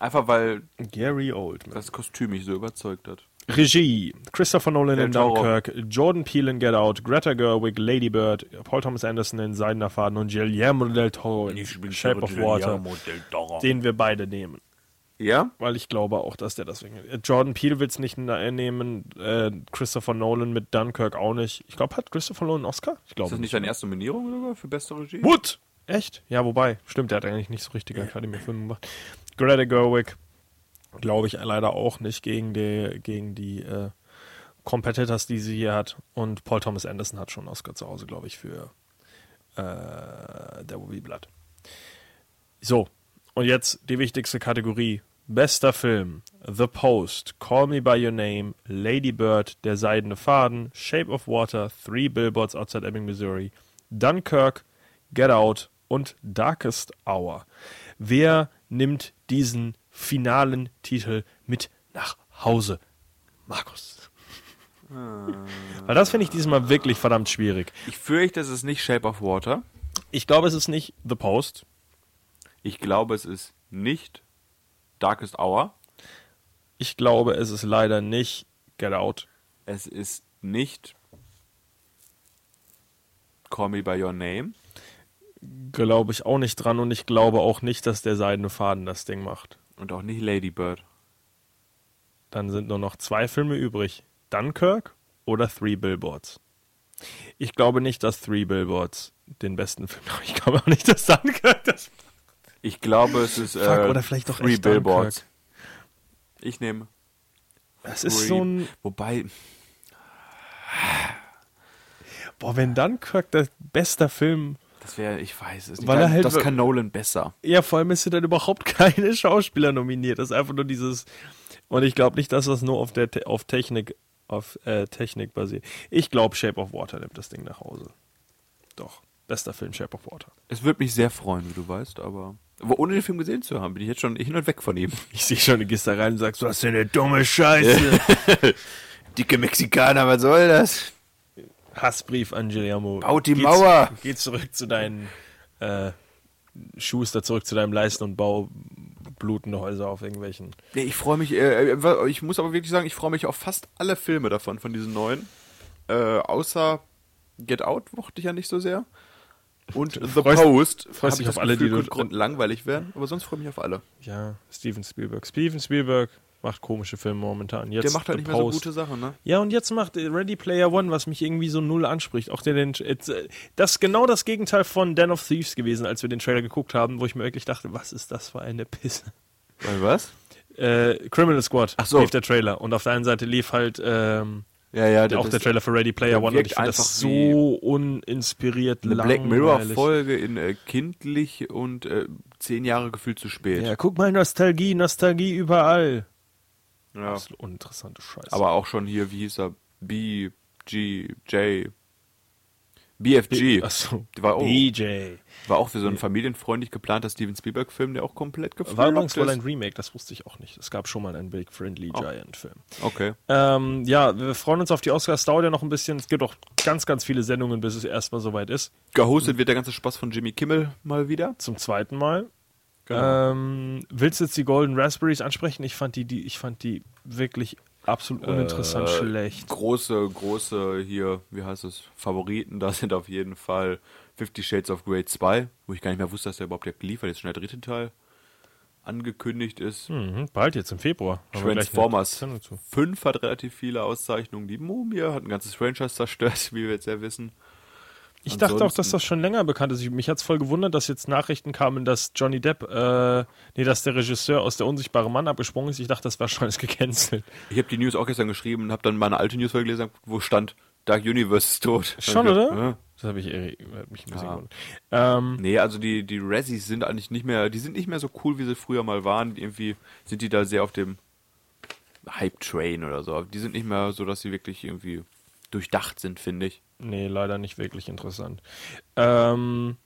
Einfach weil Gary Oldman. das Kostüm mich so überzeugt hat. Regie: Christopher Nolan in. Dunkirk, Jordan Peele in Get Out, Greta Gerwig, Lady Bird, Paul Thomas Anderson in Seidener Faden und Guillermo del Toro in Shape of Water, den wir beide nehmen. Ja? Weil ich glaube auch, dass der deswegen. Äh, Jordan Peele will es nicht nehmen, äh, Christopher Nolan mit Dunkirk auch nicht. Ich glaube, hat Christopher Nolan einen Oscar? Ich Ist glaube das nicht seine erste Nominierung sogar für beste Regie? What? Echt? Ja, wobei. Stimmt, der hat eigentlich nicht so richtige Academy-Filme gemacht. Greta Gerwig glaube ich leider auch nicht gegen die, gegen die äh, Competitors, die sie hier hat. Und Paul Thomas Anderson hat schon einen Oscar zu Hause, glaube ich, für äh, There Will Blood. So, und jetzt die wichtigste Kategorie. Bester Film: The Post, Call Me By Your Name, Lady Bird, Der Seidene Faden, Shape of Water, Three Billboards Outside Ebbing, Missouri, Dunkirk, Get Out und Darkest Hour. Wer nimmt diesen finalen Titel mit nach Hause? Markus. Weil das finde ich diesmal wirklich verdammt schwierig. Ich fürchte, es ist nicht Shape of Water. Ich glaube, es ist nicht The Post. Ich glaube, es ist nicht Darkest Hour. Ich glaube, es ist leider nicht Get Out. Es ist nicht Call Me By Your Name. Glaube ich auch nicht dran und ich glaube auch nicht, dass der Seidene Faden das Ding macht. Und auch nicht Lady Bird. Dann sind nur noch zwei Filme übrig. Dunkirk oder Three Billboards. Ich glaube nicht, dass Three Billboards den besten Film. Ich glaube auch nicht, dass Dunkirk das Ich glaube, es ist Fuck, äh, oder vielleicht doch Three echt Billboards. Ich nehme. Das ist so ein. Wobei, Boah, wenn Dunkirk der beste Film. das wäre, ich weiß es nicht. Weil er halt das kann Nolan besser. Ja, vor allem ist hier dann überhaupt keine Schauspieler nominiert. Das ist einfach nur dieses. Und ich glaube nicht, dass das nur auf der auf Technik auf äh, Technik basiert. Ich glaube, Shape of Water nimmt das Ding nach Hause. Doch. Bester Film, Shape of Water. Es würde mich sehr freuen, wie du weißt, aber, aber ohne den Film gesehen zu haben, bin ich jetzt schon hin und weg von ihm. Ich sehe schon, du gehst da rein und sagst, du hast ja eine dumme Scheiße. Dicke Mexikaner, was soll das? Hassbrief an Guillermo. Baut die Geh Mauer. zu- Geh zurück zu deinen äh, Schuster, zurück zu deinem Leisten und bau blutende Häuser auf irgendwelchen. Nee, ich freue mich, äh, äh, ich muss aber wirklich sagen, ich freue mich auf fast alle Filme davon, von diesen neuen. Äh, außer Get Out mochte ich ja nicht so sehr. Und The freust- Post. freust dich ich auf alle, die Gefühl, du- könnte grundlangweilig werden, aber sonst freue ich mich auf alle. Ja, Steven Spielberg. Steven Spielberg macht komische Filme momentan. Jetzt Der macht halt The nicht mehr so Post. gute Sachen, ne? Ja, und jetzt macht Ready Player One, was mich irgendwie so null anspricht. Auch der den, äh, das ist genau das Gegenteil von Den of Thieves gewesen, als wir den Trailer geguckt haben, wo ich mir wirklich dachte, was ist das für eine Pisse? Weil was? Äh, Criminal Squad Ach so. lief der Trailer und auf der einen Seite lief halt ähm, Ja, ja, auch der Trailer für Ready Player der One und ich finde einfach das so uninspiriert Eine Black langweilig. Mirror-Folge in äh, kindlich und äh, zehn Jahre gefühlt zu spät. Ja, guck mal, Nostalgie, Nostalgie überall. Ja. Absolut uninteressante Scheiße. Aber auch schon hier, wie hieß er? B, G, J. BFG. Achso, War auch, BJ. war auch für so einen familienfreundlich geplanter Steven Spielberg-Film, der auch komplett gefloppt War übrigens wohl ist. ein Remake, das wusste ich auch nicht. Es gab schon mal einen Big Friendly Oh. Giant Film. Okay. Ähm, ja, wir freuen uns auf die Oscars. Dauert ja noch ein bisschen. Es gibt auch ganz, ganz viele Sendungen, bis es erstmal soweit ist. Gehostet wird der ganze Spaß von Jimmy Kimmel mal wieder. Zum zweiten Mal. Genau. Ähm, willst du jetzt die Golden Raspberries ansprechen? Ich fand die, die, ich fand die wirklich absolut uninteressant Äh, schlecht. Große, große hier, wie heißt es, Favoriten, da sind auf jeden Fall Fifty Shades of Grey 2, wo ich gar nicht mehr wusste, dass der überhaupt jetzt liefert, jetzt schon der dritte Teil angekündigt ist. Mhm, bald jetzt im Februar. Transformers Sendung zu. 5 hat relativ viele Auszeichnungen. Die Mumie hat ein ganzes Franchise zerstört, wie wir jetzt ja wissen. Ich dachte auch, dass das schon länger bekannt ist. Ich- Mich hat's voll gewundert, dass jetzt Nachrichten kamen, dass Johnny Depp, äh, nee, dass der Regisseur aus der unsichtbare Mann abgesprungen ist. Ich dachte, das war schon alles gecancelt. Ich habe die News auch gestern geschrieben und habe dann meine alte News gelesen, wo stand, Dark Universe ist tot. Schon, oder? Ja. Das habe ich irri- hat mich ein bisschen Ja. gewundert. Ähm, Nee, also die, die Razzies sind eigentlich nicht mehr, die sind nicht mehr so cool, wie sie früher mal waren. Irgendwie sind die da sehr auf dem Hype-Train oder so. Die sind nicht mehr so, dass sie wirklich irgendwie durchdacht sind, finde ich. nee, leider nicht wirklich interessant. Ähm,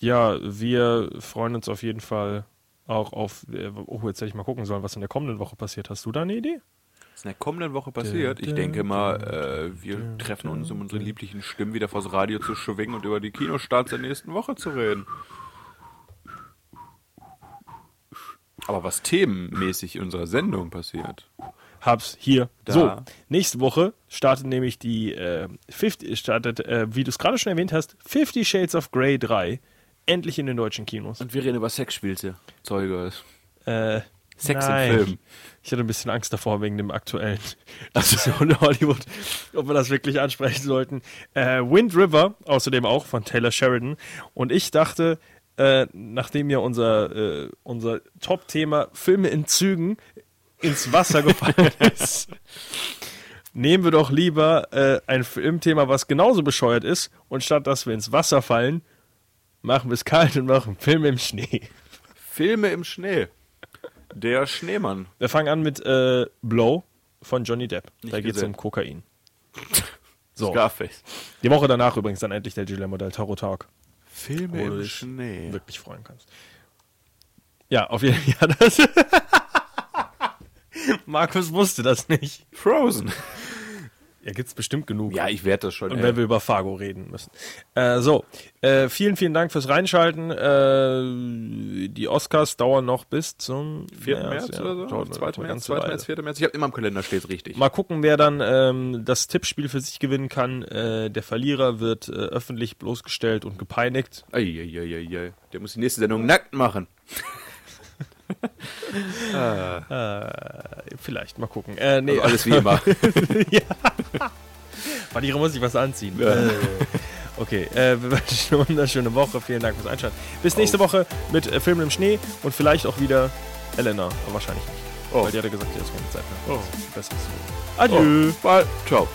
ja, wir freuen uns auf jeden Fall auch auf. äh, Oh, jetzt hätte ich mal gucken sollen, was in der kommenden Woche passiert. Hast du da eine Idee? Was in der kommenden Woche passiert? Ich denke mal, äh, wir treffen uns, um unsere lieblichen Stimmen wieder vors Radio zu schwingen und über die Kinostarts der nächsten Woche zu reden. Aber was themenmäßig in unserer Sendung passiert. Hab's hier. Da. So, nächste Woche startet nämlich die äh, 50, startet, äh, wie du es gerade schon erwähnt hast, 50 Shades of Grey 3 endlich in den deutschen Kinos. Und wir reden über Sexspielte. Zeuge. Äh, Sex im nein. Film. Ich hatte ein bisschen Angst davor wegen dem aktuellen Diskussion in Hollywood, ob wir das wirklich ansprechen sollten. Äh, Wind River, außerdem auch von Taylor Sheridan. Und ich dachte, äh, nachdem ja unser, äh, unser Top-Thema Filme in Zügen ins Wasser gefallen ist, nehmen wir doch lieber äh, ein Filmthema, was genauso bescheuert ist, und statt dass wir ins Wasser fallen, machen wir es kalt und machen Filme im Schnee. Filme im Schnee. Der Schneemann. Wir fangen an mit äh, Blow von Johnny Depp. Nicht da geht es um Kokain. So. Scarface. Die Woche danach übrigens dann endlich der Guillermo del Toro Tag. Filme Wo du im dich Schnee. wirklich freuen kannst. Ja, auf jeden Fall. Ja, das Markus wusste das nicht. Frozen. Ja, gibt's bestimmt genug. Ja, ich werde das schon. Und wenn wir über Fargo reden müssen. Äh, so, äh, vielen, vielen Dank fürs Reinschalten. Äh, die Oscars dauern noch bis zum 4. März, ja. oder so? Dauert noch 2. eine März, ganze 2. Weile. März, 4. März. Ich habe immer im Kalender steht richtig. Mal gucken, wer dann ähm, das Tippspiel für sich gewinnen kann. Äh, der Verlierer wird äh, öffentlich bloßgestellt und gepeinigt. Eieieiei. Der muss die nächste Sendung nackt machen. Vielleicht, mal gucken. Äh, nee, Also alles wie immer. Verlierer muss ich was anziehen. Ja. Äh, okay, äh, wir wünschen eine wunderschöne Woche. Vielen Dank fürs Einschalten. Bis nächste Woche mit äh, Filmen im Schnee und vielleicht auch wieder Elena. Aber wahrscheinlich nicht. Oh. Weil die hat ja gesagt, die hat keine Zeit mehr. Oh. Besseres zu tun. Adieu. Oh. Bye. Ciao.